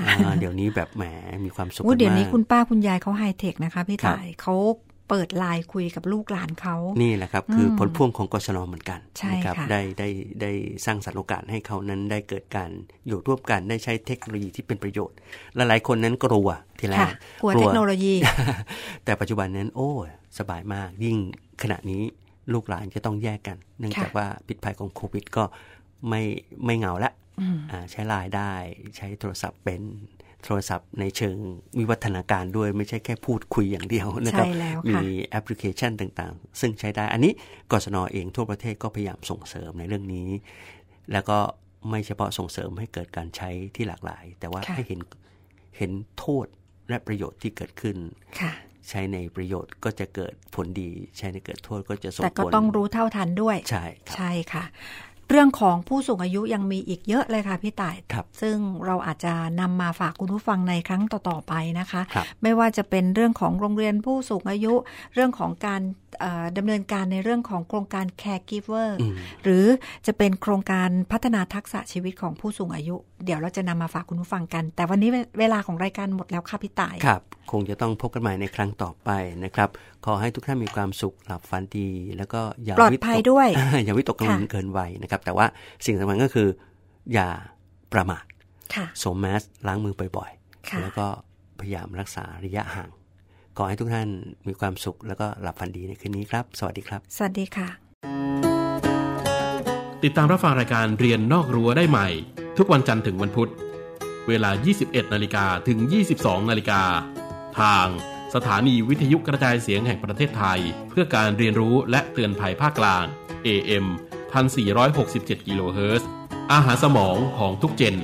เดี๋ยวนี้แบบแหมมีความสุขมากเดี๋ยวนี้คุณป้าคุณยายเขาไฮเทคนะคะพี่ต่ายเขาเปิดไลน์คุยกับลูกหลานเขา นี่แหละครับ คือผลพ่วงของกศนเหมือนกันนะครับได้ได้ได้สร้างสรรค์โอกาสให้เขานั้นได้เกิดการอยู่ร่วมกันได้ใช้เทคโนโลยีที่เป็นประโยชน์ หลายๆคนนั้นกลัวทีแรกกลัวเทคโนโลยี แต่ปัจจุบันนั้น โอ้สบายมากยิ่งขณะนี้ลูกหลานจะต้องแยกกัน เนื่องจากว่าพิษภัยของโควิดก็ ไม่ไม่เหงาละใช้ไลน์ได้ใช้โทรศัพท์เป็นโทรศัพท์ในเชิงวิวัฒนาการด้วยไม่ใช่แค่พูดคุยอย่างเดียวนะครับ มีแอปพลิเคชันต่างๆ ซึ่งใช้ได้ อันนี้กศนอเองทั่วประเทศก็พยายามส่งเสริมในเรื่องนี้ แล้วก็ไม่เฉพาะส่งเสริมให้เกิดการใช้ที่หลากหลาย แต่ว่าให้เห็นเห็นโทษและประโยชน์ที่เกิดขึ้นใช้ในประโยชน์ก็จะเกิดผลดี ใช้ในเกิดโทษก็จะส่งผลแต่ก็ต้องรู้เท่าทันด้วย ใช่ใช่ค่ะ เรื่องของผู้สูงอายุยังมีอีกเยอะเลยค่ะพี่ต่ายครับซึ่งเราอาจจะนำมาฝากคุณผู้ฟังในครั้งต่อๆไปนะคะครับไม่ว่าจะเป็นเรื่องของโรงเรียนผู้สูงอายุ เรื่องของการเอ่อดำเนินการในเรื่องของโครงการ caregiver อืมหรือจะเป็นโครงการพัฒนาทักษะชีวิตของผู้สูงอายุ เดี๋ยวเราจะนำมาฝากคุณผู้ฟังกัน แต่วันนี้เวเวลาของรายการหมดแล้วค่ะพี่ต่ายครับ คงจะต้องพบกันใหม่ในครั้งต่อไปนะครับ ขอให้ทุกท่านมีความสุขหลับฝันดี แล้วก็อย่าปลอดวิตกภัยด้วยอ่าอย่าวิตกกังวลค่ะเกินวัยนะครับ แต่ว่าสิ่งสำคัญก็คือ อย่าประมาทค่ะสวมแมสล้างมือบ่อยค่ะๆแล้วก็พยายามรักษาระยะห่าง ขอให้ทุกท่านมีความสุข แล้วก็หลับฝันดีในคืนนี้ครับ สวัสดีครับ สวัสดีค่ะ ติดตามรับฟังรายการเรียนนอกรั้วได้ใหม่ ทุกวันจันทร์ถึงวันพุธ เวลา 21 นาฬิกาถึง 22 นาฬิกา ทาง สถานีวิทยุกระจายเสียงแห่งประเทศไทย เพื่อการเรียนรู้และเตือนภัยภาคกลาง AM 1467 กิโลเฮิรตซ์อาหารสมองของทุกเจน